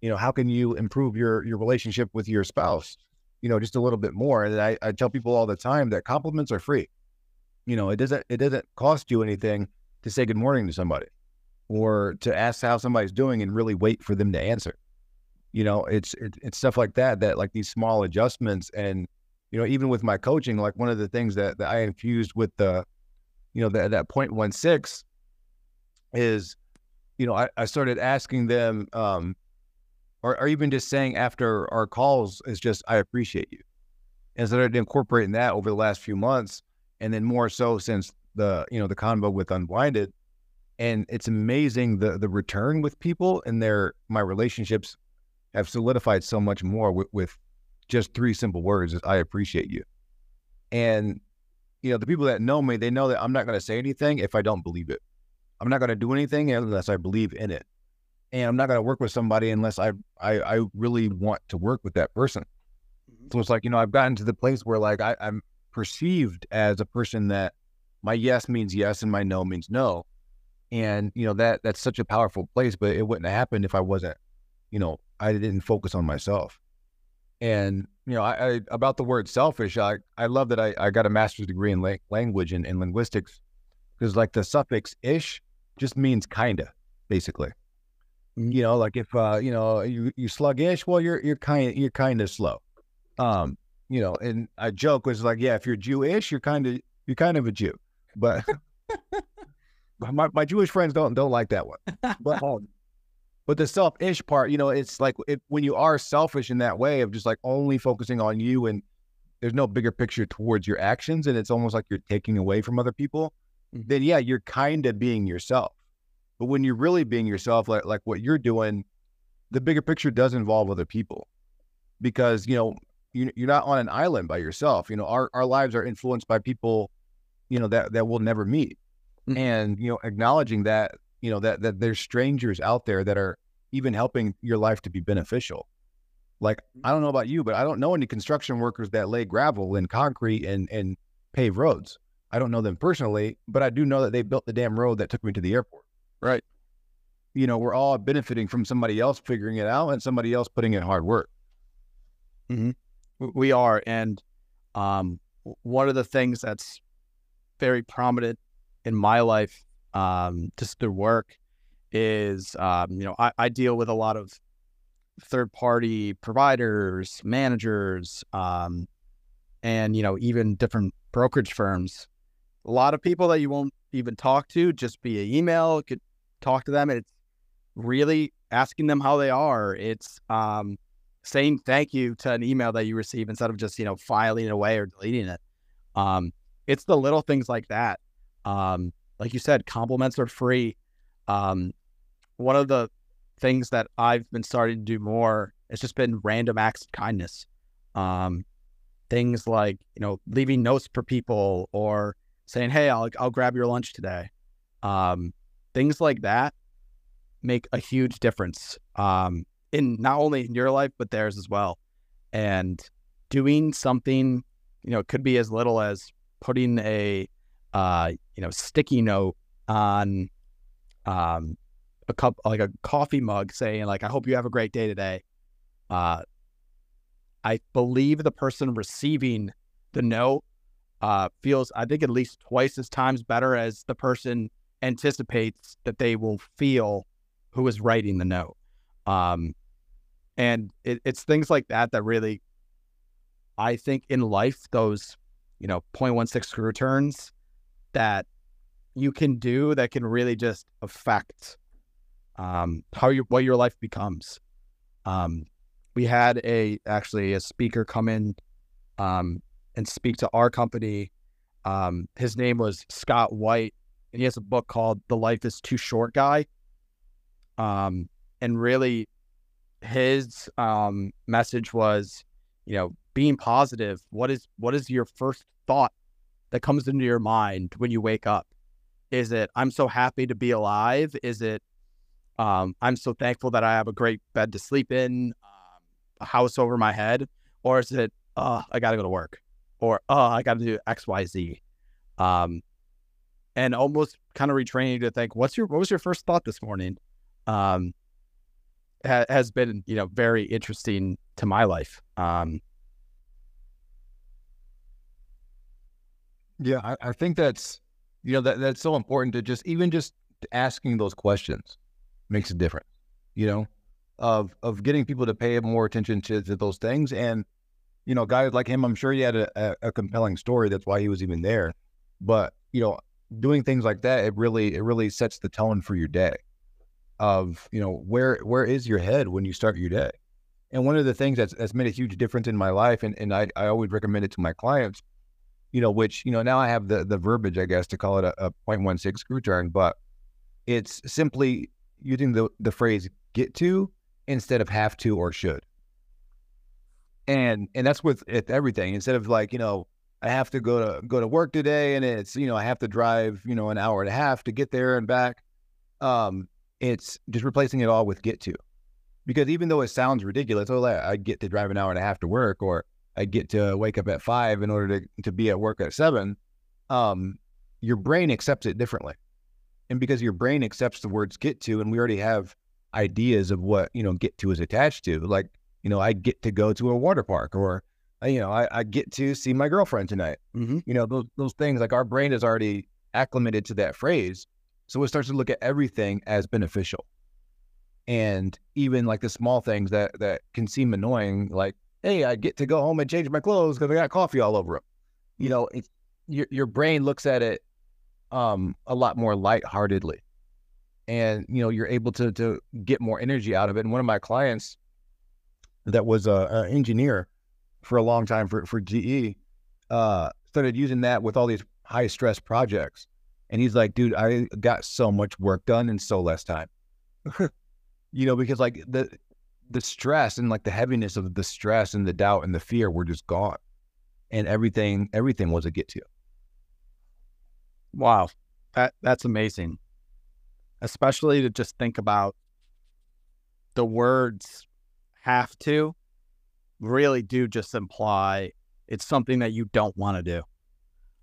You know, how can you improve your your relationship with your spouse? You know, just a little bit more. And I, I tell people all the time that compliments are free. You know, it doesn't it doesn't cost you anything to say good morning to somebody or to ask how somebody's doing and really wait for them to answer. You know, it's it, it's stuff like that that like these small adjustments and you know even with my coaching, like one of the things that that I infused with the you know that that point one six is you know I, I started asking them um or, or even just saying after our calls is just I appreciate you. And started incorporating that over the last few months, and then more so since the you know the convo with Unblinded, and it's amazing the the return with people and their my relationships have solidified so much more with, with just three simple words is I appreciate you. And you know, the people that know me, they know that I'm not going to say anything if I don't believe it. I'm not going to do anything unless I believe in it. And I'm not going to work with somebody unless I, I, I really want to work with that person. Mm-hmm. So it's like, you know, I've gotten to the place where like I, I'm perceived as a person that my yes means yes and my no means no and you know that that's such a powerful place but it wouldn't have happened if i wasn't you know i didn't focus on myself and you know i, I about the word selfish i i love that i, I got a master's degree in la- language and, in linguistics because like the suffix ish just means kinda basically mm-hmm. you know like if uh you know you you sluggish well you're you're kind you're kind of slow um you know and a joke was like yeah if you're jewish you're kind of you're kind of a jew but my, my Jewish friends don't don't like that one. But um, but the selfish part, you know, it's like it, when you are selfish in that way of just like only focusing on you and there's no bigger picture towards your actions and it's almost like you're taking away from other people, mm-hmm. then yeah, you're kind of being yourself. But when you're really being yourself, like like what you're doing, the bigger picture does involve other people because you know you, you're not on an island by yourself. You know, our our lives are influenced by people, you know, that that we'll never meet mm-hmm. and you know acknowledging that you know that that there's strangers out there that are even helping your life to be beneficial. Like i don't know about you but i don't know any construction workers that lay gravel and concrete and and pave roads. I don't know them personally but i do know that they built the damn road that took me to the airport. Right. You know we're all benefiting from somebody else figuring it out and somebody else putting in hard work. Mm-hmm. we are and um, one of the things that's very prominent in my life, um, just through work, is um, you know I, I, deal with a lot of third party providers, managers, um, and you know even different brokerage firms. A lot of people that you won't even talk to just via email. Could talk to them, and it's really asking them how they are. It's um, saying thank you to an email that you receive instead of just you know filing it away or deleting it. Um, it's the little things like that um, like you said, compliments are free. Um, one of the things that I've been starting to do more has just been random acts of kindness. Um, things like you know leaving notes for people or saying, "Hey, I'll I'll grab your lunch today." Um, things like that make a huge difference um, in not only in your life but theirs as well. And doing something, you know, it could be as little as putting a uh, you know, sticky note on um, a cup, like a coffee mug saying like, I hope you have a great day today. Uh, I believe the person receiving the note uh, feels, I think, at least twice as times better as the person anticipates that they will feel who is writing the note. Um, And it, it's things like that that really, I think in life, those, you know, 0.16 screw turns that you can do that can really just affect um, how your what your life becomes. Um, we had a actually a speaker come in um, and speak to our company. Um, his name was Scott White, and he has a book called "The Life Is Too Short" guy. Um, and really, his um, message was, you know, being positive. What is what is your first thought that comes into your mind when you wake up? Is it I'm so happy to be alive? Is it um, I'm so thankful that I have a great bed to sleep in, um, a house over my head, or is it oh I got to go to work, or oh I got to do X Y Z, um, and almost kind of retraining you to think what's your what was your first thought this morning, um, ha- has been you know very interesting to my life. Um, Yeah, I, I think that's you know that that's so important to just even just asking those questions makes a difference. You know, of of getting people to pay more attention to, to those things, and you know, guys like him, I'm sure he had a, a, a compelling story. That's why he was even there. But you know, doing things like that, it really it really sets the tone for your day. Of you know where where is your head when you start your day, and one of the things that's that's made a huge difference in my life, and and I I always recommend it to my clients you know, which, you know, now I have the the verbiage, I guess, to call it a, a 0.16 screw turn, but it's simply using the, the phrase get to instead of have to or should. And and that's with it, everything. Instead of like, you know, I have to go to go to work today and it's, you know, I have to drive, you know, an hour and a half to get there and back. Um, it's just replacing it all with get to. Because even though it sounds ridiculous, oh, I get to drive an hour and a half to work, or I get to wake up at five in order to, to be at work at seven, um, your brain accepts it differently. And because your brain accepts the words get to, and we already have ideas of what, you know, get to is attached to, like, you know, I get to go to a water park or, you know, I, I get to see my girlfriend tonight. mm-hmm. You know, those, those things, like our brain is already acclimated to that phrase. So it starts to look at everything as beneficial. And even like the small things that, that can seem annoying, like hey, I get to go home and change my clothes because I got coffee all over them. You know, your your brain looks at it um, a lot more lightheartedly, and you know you're able to to get more energy out of it. And one of my clients that was a engineer for a long time for for GE uh, started using that with all these high stress projects, and he's like, dude, I got so much work done in so less time. you know, because like the the stress and like the heaviness of the stress and the doubt and the fear were just gone. And everything, everything was a get to. Wow. That that's amazing. Especially to just think about the words have to really do just imply it's something that you don't want to do.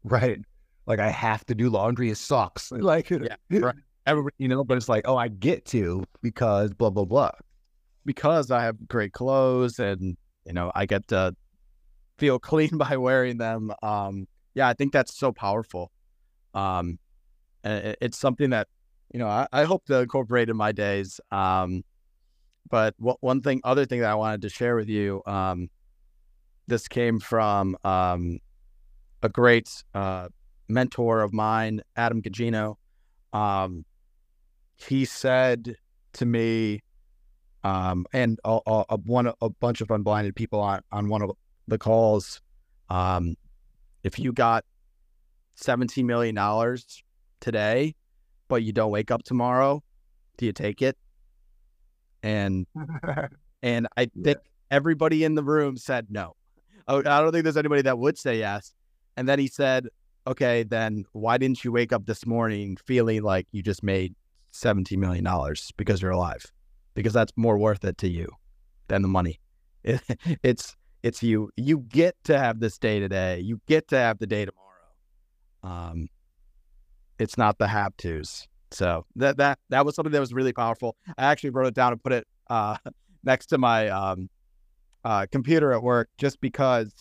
Right. Like I have to do laundry. It sucks. Like Yeah, right. everybody, you know, but it's like, oh, I get to because blah blah blah. Because I have great clothes and you know I get to feel clean by wearing them. Um, yeah, I think that's so powerful. Um, it- it's something that you know I, I hope to incorporate in my days. Um, but what, one thing, other thing that I wanted to share with you, um, this came from um, a great uh, mentor of mine, Adam Gagino. Um, he said to me, um, and a, a, one a bunch of unblinded people on on one of the calls. Um, if you got seventeen million dollars today, but you don't wake up tomorrow, do you take it? And and I think everybody in the room said no. Oh, I don't think there's anybody that would say yes. And then he said, "Okay, then why didn't you wake up this morning feeling like you just made seventeen million dollars because you're alive?" Because that's more worth it to you than the money. It, it's it's you. You get to have this day today. You get to have the day tomorrow. Um, it's not the have tos. So that that that was something that was really powerful. I actually wrote it down and put it uh, next to my um, uh, computer at work, just because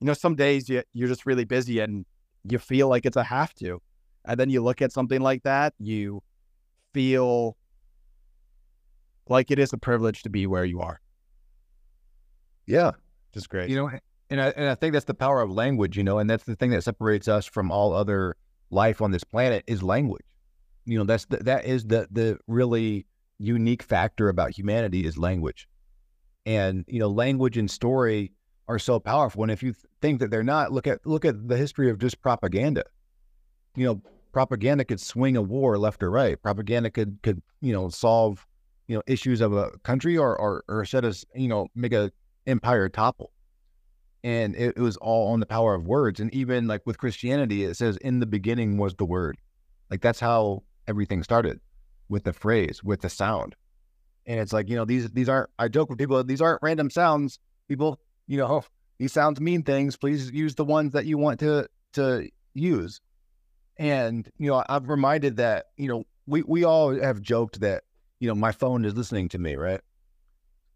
you know some days you you're just really busy and you feel like it's a have to, and then you look at something like that, you feel like it is a privilege to be where you are. Yeah. Just great. You know, and I, and I think that's the power of language, you know, and that's the thing that separates us from all other life on this planet is language. You know, that's the, that is the the really unique factor about humanity is language. And you know, language and story are so powerful. And if you think that they're not, look at look at the history of just propaganda. You know, propaganda could swing a war left or right. Propaganda could could you know solve you know issues of a country or or, or set us you know make a empire topple. And it, it was all on the power of words. And even like with Christianity, it says, "In the beginning was the Word." Like that's how everything started with the phrase, with the sound. And it's like, you know, these these aren't I joke with people, these aren't random sounds. People, you know, these sounds mean things. Please use the ones that you want to to use. And, you know, I've reminded that, you know, we we all have joked that, you know, my phone is listening to me, right?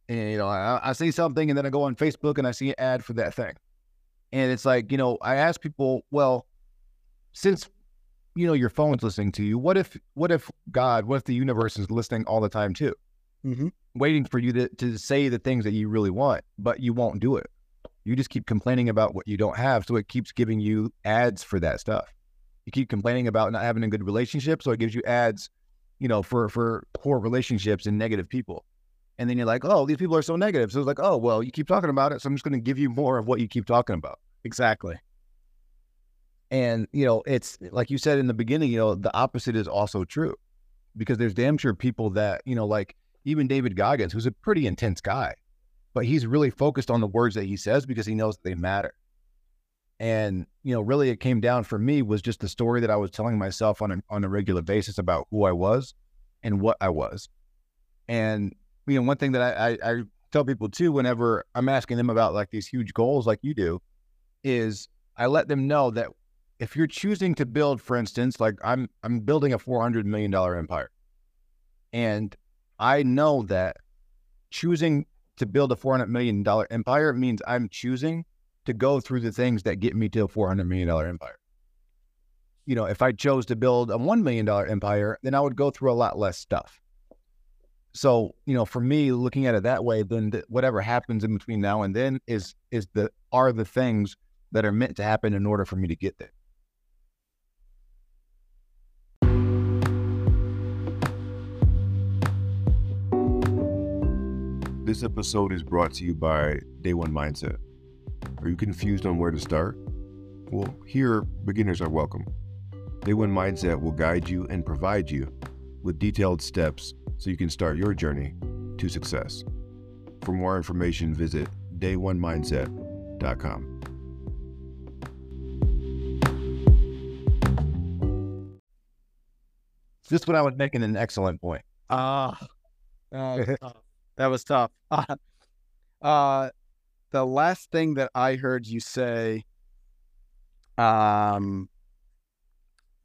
And you know, I, I see something and then I go on Facebook and I see an ad for that thing. And it's like, you know, I ask people, well, since you know your phone's listening to you, what if what if God, what if the universe is listening all the time too? Mhm. Waiting for you to, to say the things that you really want, but you won't do it. You just keep complaining about what you don't have. So it keeps giving you ads for that stuff. You keep complaining about not having a good relationship. So it gives you ads, you know, for for poor relationships and negative people. And then you're like, oh, these people are so negative. So it's like, oh, well, you keep talking about it. So I'm just going to give you more of what you keep talking about. exactly. And, you know, it's like you said in the beginning, you know, the opposite is also true because there's damn sure people that, you know, like even David Goggins, who's a pretty intense guy, but he's really focused on the words that he says because he knows that they matter. And, you know, really it came down for me was just the story that I was telling myself on a, on a regular basis about who I was and what I was. And, you know, one thing that I, I, I tell people too, whenever I'm asking them about like these huge goals like you do, is I let them know that if you're choosing to build, for instance, like I'm I'm building a four hundred million dollar empire, and I know that choosing to build a four hundred million dollar empire means I'm choosing to go through the things that get me to a four hundred million dollar empire. You know, if I chose to build a one million dollar empire, then I would go through a lot less stuff. So, you know, for me, looking at it that way, then th- whatever happens in between now and then is is the are the things that are meant to happen in order for me to get there. This episode is brought to you by Day One Mindset. Are you confused on where to start? Well, here, beginners are welcome. Day One Mindset will guide you and provide you with detailed steps so you can start your journey to success. For more information, visit dayonemindset.com. Just when I was making an excellent point. Ah, that was tough. That was tough. Uh, uh, the last thing that I heard you say, um,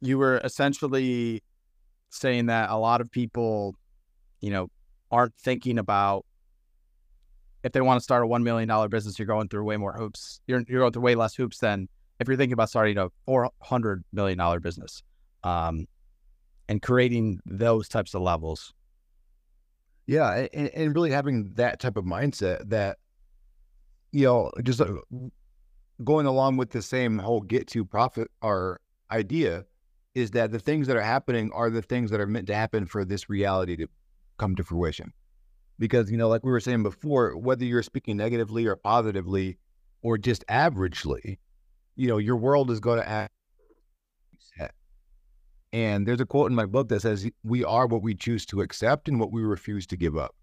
you were essentially saying that a lot of people, you know, aren't thinking about if they want to start a one million dollar business, you're going through way more hoops. You're you're going through way less hoops than if you're thinking about starting a four hundred million dollar business, um, and creating those types of levels. Yeah, and, and really having that type of mindset that, you know, just uh, going along with the same whole get to profit or idea is that the things that are happening are the things that are meant to happen for this reality to come to fruition. Because, you know, like we were saying before, whether you're speaking negatively or positively or just averagely, you know, your world is going to act. And there's a quote in my book that says, "We are what we choose to accept and what we refuse to give up."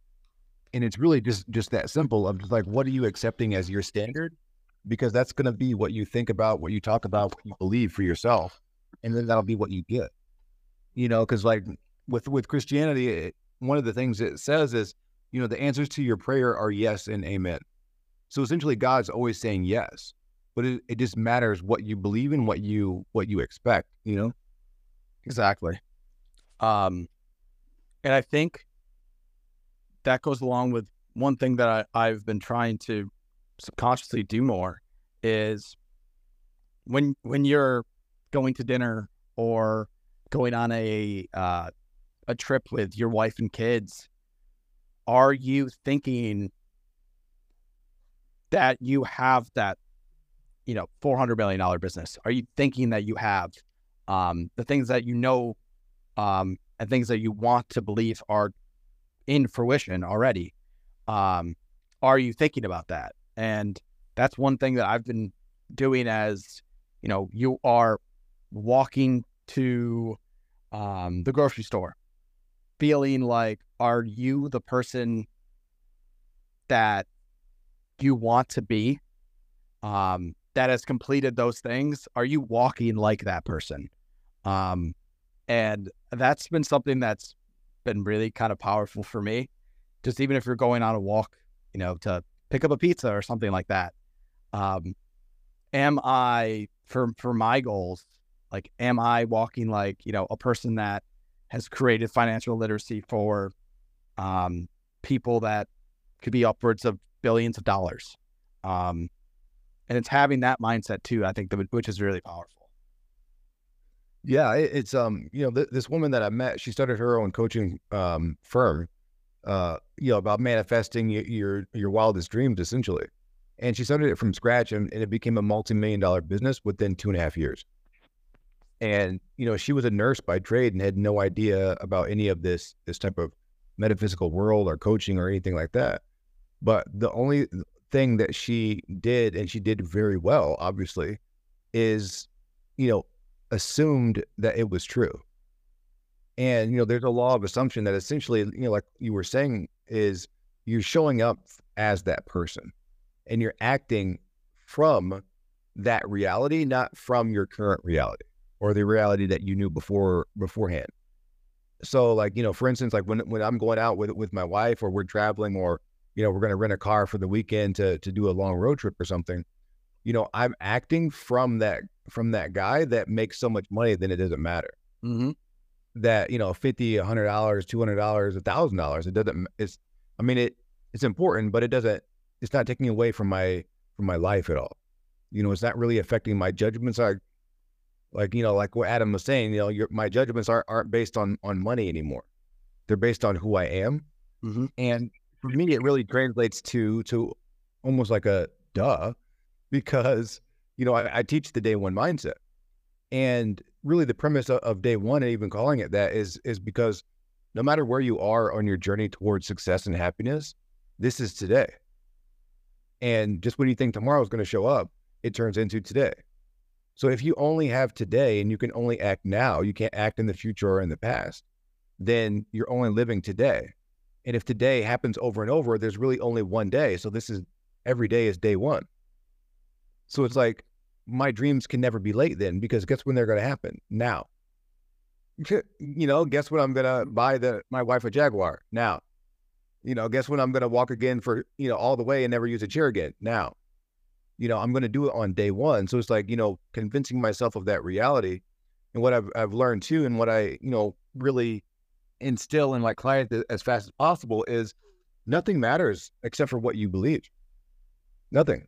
And it's really just just that simple of just like, what are you accepting as your standard? Because that's going to be what you think about, what you talk about, what you believe for yourself, and then that'll be what you get. You know, because like with with Christianity, it, one of the things it says is, you know, the answers to your prayer are yes and amen. So essentially, God's always saying yes, but it, it just matters what you believe in, what you what you expect. You know. Exactly. Um, and I think that goes along with one thing that I, I've been trying to subconsciously do more is when when you're going to dinner or going on a uh, a trip with your wife and kids, are you thinking that you have that, you know, four hundred million dollar business? Are you thinking that you have um, the things that you know um, and things that you want to believe are in fruition already? Um, are you thinking about that? And that's one thing that I've been doing as you know, you are walking to um, the grocery store feeling like, are you the person that you want to be um, that has completed those things? Are you walking like that person? Um, and that's been something that's been really kind of powerful for me. Just even if you're going on a walk, you know, to pick up a pizza or something like that. Um, am I for for my goals? Like, am I walking like you know a person that has created financial literacy for um, people that could be upwards of billions of dollars? Um, and it's having that mindset too. I think that which is really powerful. Yeah, it, it's um, you know, th- this woman that I met, she started her own coaching um firm, uh, you know, about manifesting y- your your wildest dreams, essentially. And she started it from scratch, and, and it became a multi-million dollar business within two and a half years. And you know, she was a nurse by trade and had no idea about any of this this type of metaphysical world or coaching or anything like that. But the only thing that she did, and she did very well, obviously, is you know assumed that it was true. And, you know, there's a law of assumption that essentially, you know, like you were saying, is you're showing up as that person and you're acting from that reality, not from your current reality or the reality that you knew before beforehand. So like, you know, for instance, like when when I'm going out with with my wife or we're traveling or, you know, we're gonna rent a car for the weekend to to do a long road trip or something, you know, I'm acting from that from that guy that makes so much money then it doesn't matter. Mm-hmm. That, you know, fifty, a hundred dollars, two hundred dollars, a thousand dollars. It doesn't it's I mean it it's important, but it doesn't it's not taking away from my from my life at all. You know, it's not really affecting my judgments. Like like, you know, like what Adam was saying, you know, your my judgments aren't aren't based on on money anymore. They're based on who I am. Mm-hmm. And for me, it really translates to to almost like a duh, because you know I, I teach the day one mindset, and really the premise of, of day one, and even calling it that, is is because no matter where you are on your journey towards success and happiness, this is today. And just when you think tomorrow is going to show up, it turns into today. So if you only have today and you can only act now, you can't act in the future or in the past, then you're only living today. And if today happens over and over, there's really only one day. So this is every day is day one. So it's like my dreams can never be late then because guess when they're going to happen? Now. You know, guess when I'm going to buy the my wife a Jaguar? Now. You know, guess when I'm going to walk again for, you know, all the way and never use a chair again? Now. You know, I'm going to do it on day one. So it's like, you know, convincing myself of that reality. And what I've, I've learned too, and what I, you know, really instill in my client as fast as possible is nothing matters except for what you believe. Nothing.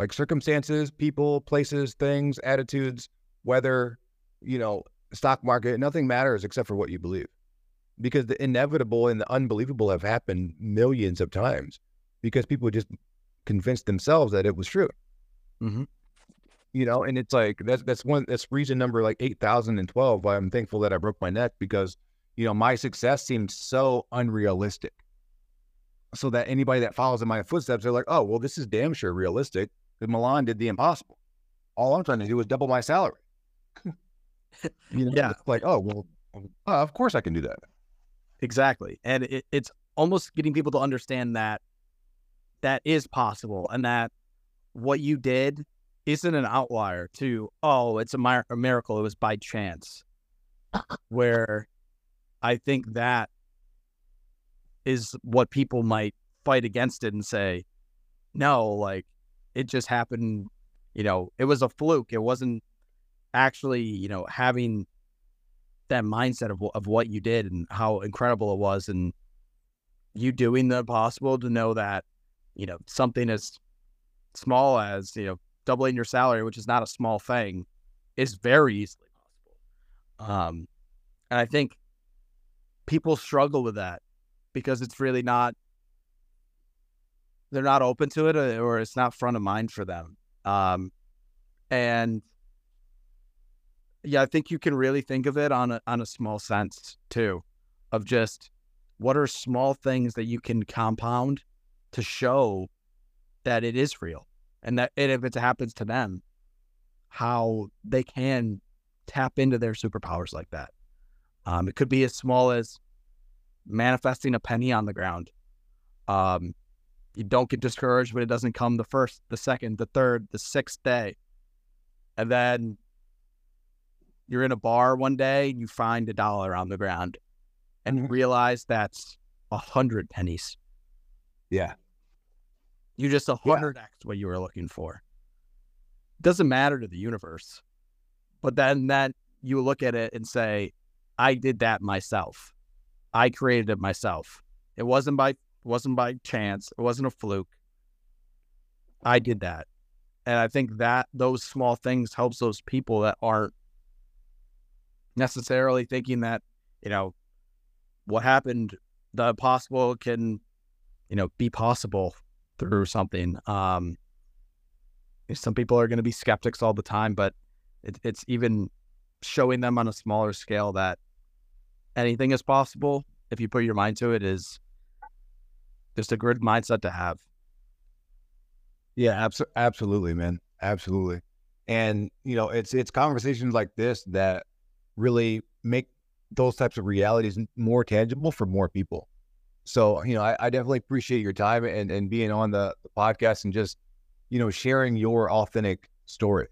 Like circumstances, people, places, things, attitudes, weather, you know, stock market, nothing matters except for what you believe. Because the inevitable and the unbelievable have happened millions of times because people just convinced themselves that it was true. Mm-hmm. You know, and it's like that's that's one that's reason number like eight thousand and twelve why I'm thankful that I broke my neck because you know my success seemed so unrealistic. So that anybody that follows in my footsteps, they're like, oh well, this is damn sure realistic because Milan did the impossible. All I'm trying to do is double my salary. you know, Yeah. like oh well, uh, of course I can do that. Exactly. And it, it's almost getting people to understand that that is possible and that what you did isn't an outlier to, oh, it's a, mir- a miracle. It was by chance. Where I think that is what people might fight against it and say, no, like it just happened. You know, it was a fluke. It wasn't actually, you know, having that mindset of, of what you did and how incredible it was and you doing the impossible to know that you know something as small as you know doubling your salary which is not a small thing is very easily possible um and i think people struggle with that because it's really not they're not open to it or, or it's not front of mind for them. Um, and yeah, I think you can really think of it on a on a small sense too, of just what are small things that you can compound to show that it is real, and that and if it happens to them, how they can tap into their superpowers like that. Um, it could be as small as manifesting a penny on the ground. Um, you don't get discouraged when it doesn't come the first, the second, the third, the sixth day. And then you're in a bar one day and you find a dollar on the ground and you mm-hmm. realize that's a hundred pennies. Yeah. You just a hundred X what you were looking for. Doesn't matter to the universe. But then that you look at it and say, I did that myself. I created it myself. It wasn't by wasn't by chance. It wasn't a fluke. I did that. And I think that those small things helps those people that aren't necessarily thinking that, you know, what happened, the possible can, you know, be possible through something. Um, some people are going to be skeptics all the time, but it, it's even showing them on a smaller scale that anything is possible if you put your mind to it is just a good mindset to have. Yeah, abso- absolutely, man. Absolutely. And you know, it's it's conversations like this that really make those types of realities more tangible for more people. So, you know, I, I definitely appreciate your time and, and being on the, the podcast and just, you know, sharing your authentic story.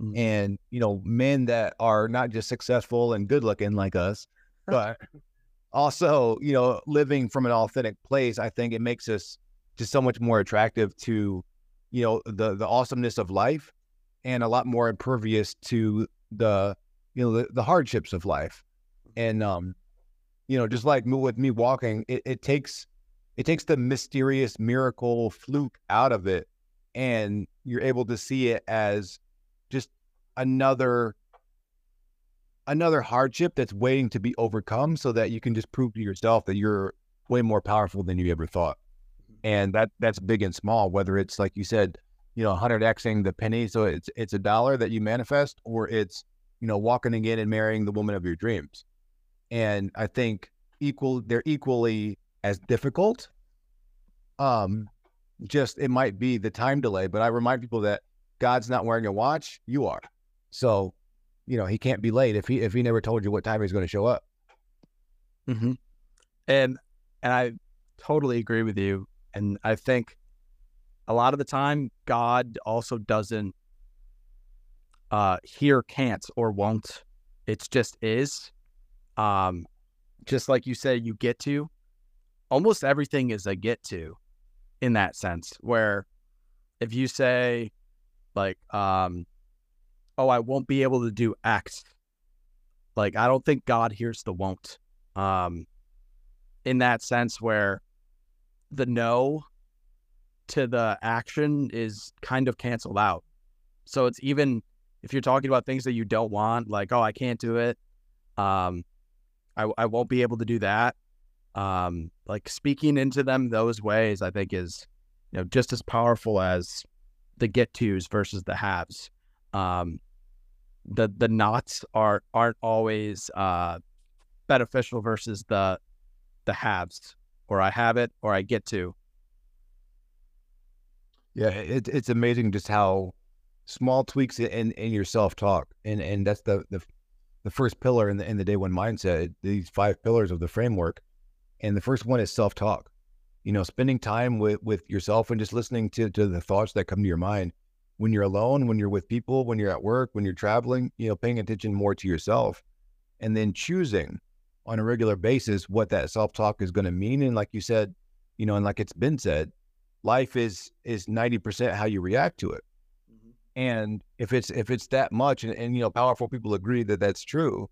Mm-hmm. And, you know, men that are not just successful and good looking like us, but also, you know, living from an authentic place, I think it makes us just so much more attractive to, you know, the the awesomeness of life and a lot more impervious to the, you know, the, the hardships of life. And um, you know, just like with me walking, it, it takes it takes the mysterious miracle fluke out of it and you're able to see it as just another another hardship that's waiting to be overcome so that you can just prove to yourself that you're way more powerful than you ever thought. And that that's big and small, whether it's like you said, you know, 100xing the penny, so it's it's a dollar that you manifest, or it's you know walking again and marrying the woman of your dreams. And I think equal they're equally as difficult. Um, just it might be the time delay, but I remind people that God's not wearing a watch, you are. So you know, he can't be late if he if he never told you what time he's going to show up. Mm-hmm. And and I totally agree with you. And I think a lot of the time God also doesn't uh hear can't or won't. It's just is. Um just like you said, you get to. Almost everything is a get to in that sense, where if you say like um oh, I won't be able to do X. Like, I don't think God hears the won't. Um, in that sense, where the no to the action is kind of canceled out. So it's even if you're talking about things that you don't want, like, oh, I can't do it. Um, I, I won't be able to do that. Um, like speaking into them those ways, I think is, you know, just as powerful as the get tos versus the haves um, the the knots are aren't always uh, beneficial versus the the haves, or I have it or I get to. Yeah, it, it's amazing just how small tweaks in, in your self talk, and and that's the, the the first pillar in the in the day one mindset. These five pillars of the framework, and the first one is self talk. You know, spending time with with yourself and just listening to to the thoughts that come to your mind when you're alone, when you're with people, when you're at work, when you're traveling, you know, paying attention more to yourself and then choosing on a regular basis what that self-talk is going to mean and like you said, you know, and like it's been said, life is is 90% how you react to it. Mm-hmm. And if it's if it's that much and, and you know, powerful people agree that that's true,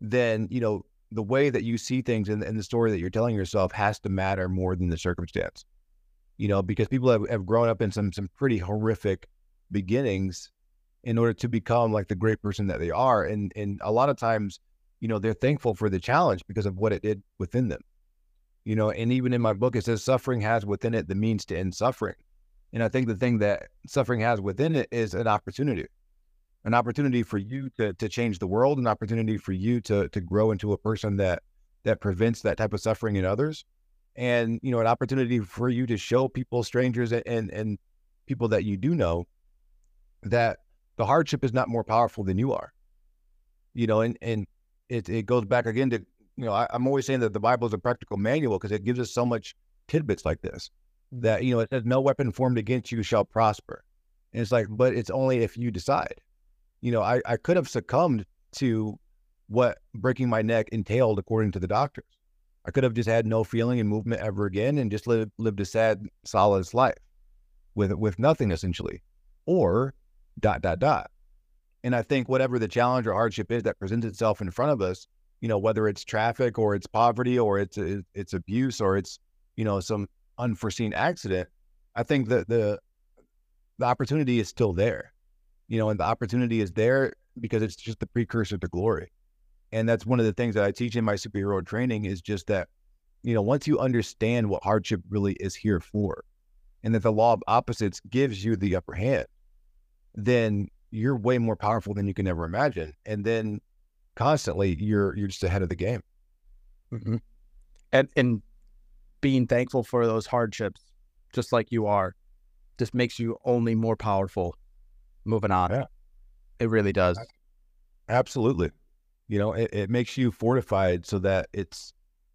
then, you know, the way that you see things and, and the story that you're telling yourself has to matter more than the circumstance. You know, because people have, have grown up in some some pretty horrific beginnings in order to become like the great person that they are. And and a lot of times, you know, they're thankful for the challenge because of what it did within them. You know, and even in my book, it says suffering has within it the means to end suffering. And I think the thing that suffering has within it is an opportunity, an opportunity for you to to change the world, an opportunity for you to to grow into a person that that prevents that type of suffering in others, and you know, an opportunity for you to show people, strangers, and and people that you do know that the hardship is not more powerful than you are. You know, and and it it goes back again to you know I, I'm always saying that the Bible is a practical manual because it gives us so much tidbits like this that you know it says no weapon formed against you shall prosper, and it's like but it's only if you decide. You know, I I could have succumbed to what breaking my neck entailed according to the doctors. I could have just had no feeling and movement ever again and just lived lived a sad, solid life with with nothing essentially, or dot dot dot. And I think whatever the challenge or hardship is that presents itself in front of us, you know, whether it's traffic or it's poverty or it's it's abuse or it's you know some unforeseen accident, I think that the the opportunity is still there, you know, and the opportunity is there because it's just the precursor to glory. And that's one of the things that I teach in my superhero training is just that, you know, once you understand what hardship really is here for, and that the law of opposites gives you the upper hand, then you're way more powerful than you can ever imagine. And then constantly you're you're just ahead of the game. Mm-hmm. And and being thankful for those hardships, just like you are, just makes you only more powerful moving on. Yeah. It really does. Absolutely. You know, it, it makes you fortified so that it's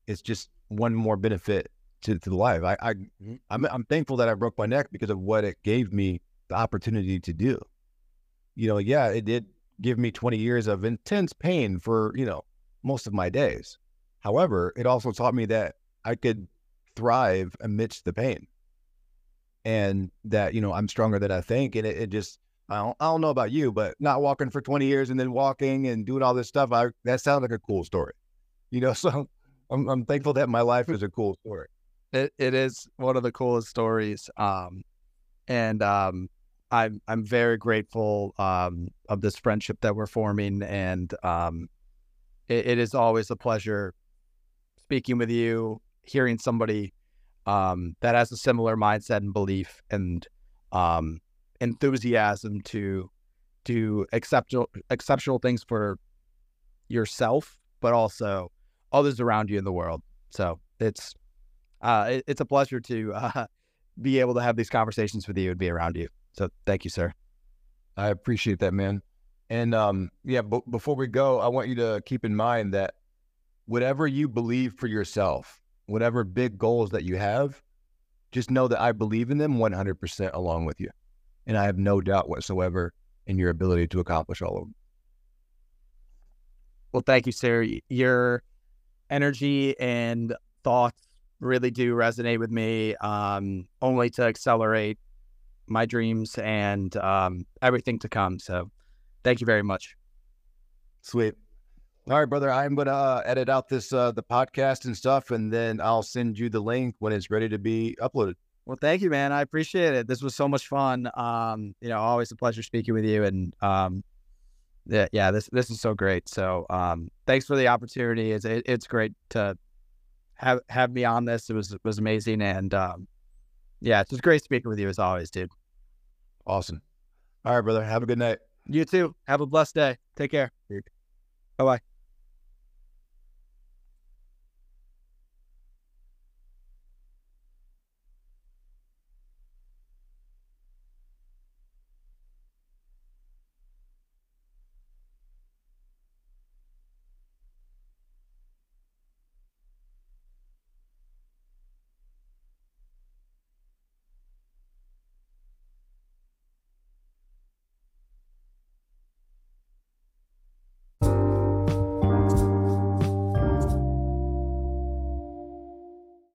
it's just one more benefit to, to the life. I, I mm-hmm. I'm I'm thankful that I broke my neck because of what it gave me the opportunity to do. You know, yeah, it did give me 20 years of intense pain for, you know, most of my days. However, it also taught me that I could thrive amidst the pain and that, you know, I'm stronger than I think. And it, it just, I don't, I don't know about you, but not walking for 20 years and then walking and doing all this stuff, I, that sounds like a cool story, you know? So I'm, I'm thankful that my life is a cool story. It, it is one of the coolest stories. Um, and um, I'm I'm very grateful um, of this friendship that we're forming, and um, it, it is always a pleasure speaking with you, hearing somebody um, that has a similar mindset and belief and um, enthusiasm to do exceptional exceptional things for yourself, but also others around you in the world. So it's uh, it, it's a pleasure to uh, be able to have these conversations with you and be around you. So thank you, sir. I appreciate that, man. And um, yeah, b- before we go, I want you to keep in mind that whatever you believe for yourself, whatever big goals that you have, just know that I believe in them 100% along with you. And I have no doubt whatsoever in your ability to accomplish all of them. Well, thank you, sir. Your energy and thoughts really do resonate with me, um, only to accelerate my dreams and um, everything to come. So thank you very much. Sweet. All right, brother. I'm gonna uh, edit out this uh, the podcast and stuff, and then I'll send you the link when it's ready to be uploaded. Well, thank you, man. I appreciate it. This was so much fun. Um, you know, always a pleasure speaking with you, and um, yeah, yeah, this this is so great. So, um, thanks for the opportunity. It's it, it's great to have have me on this. It was it was amazing, and um, yeah, it's just great speaking with you as always, dude. Awesome. All right, brother. Have a good night. You too. Have a blessed day. Take care. Bye bye.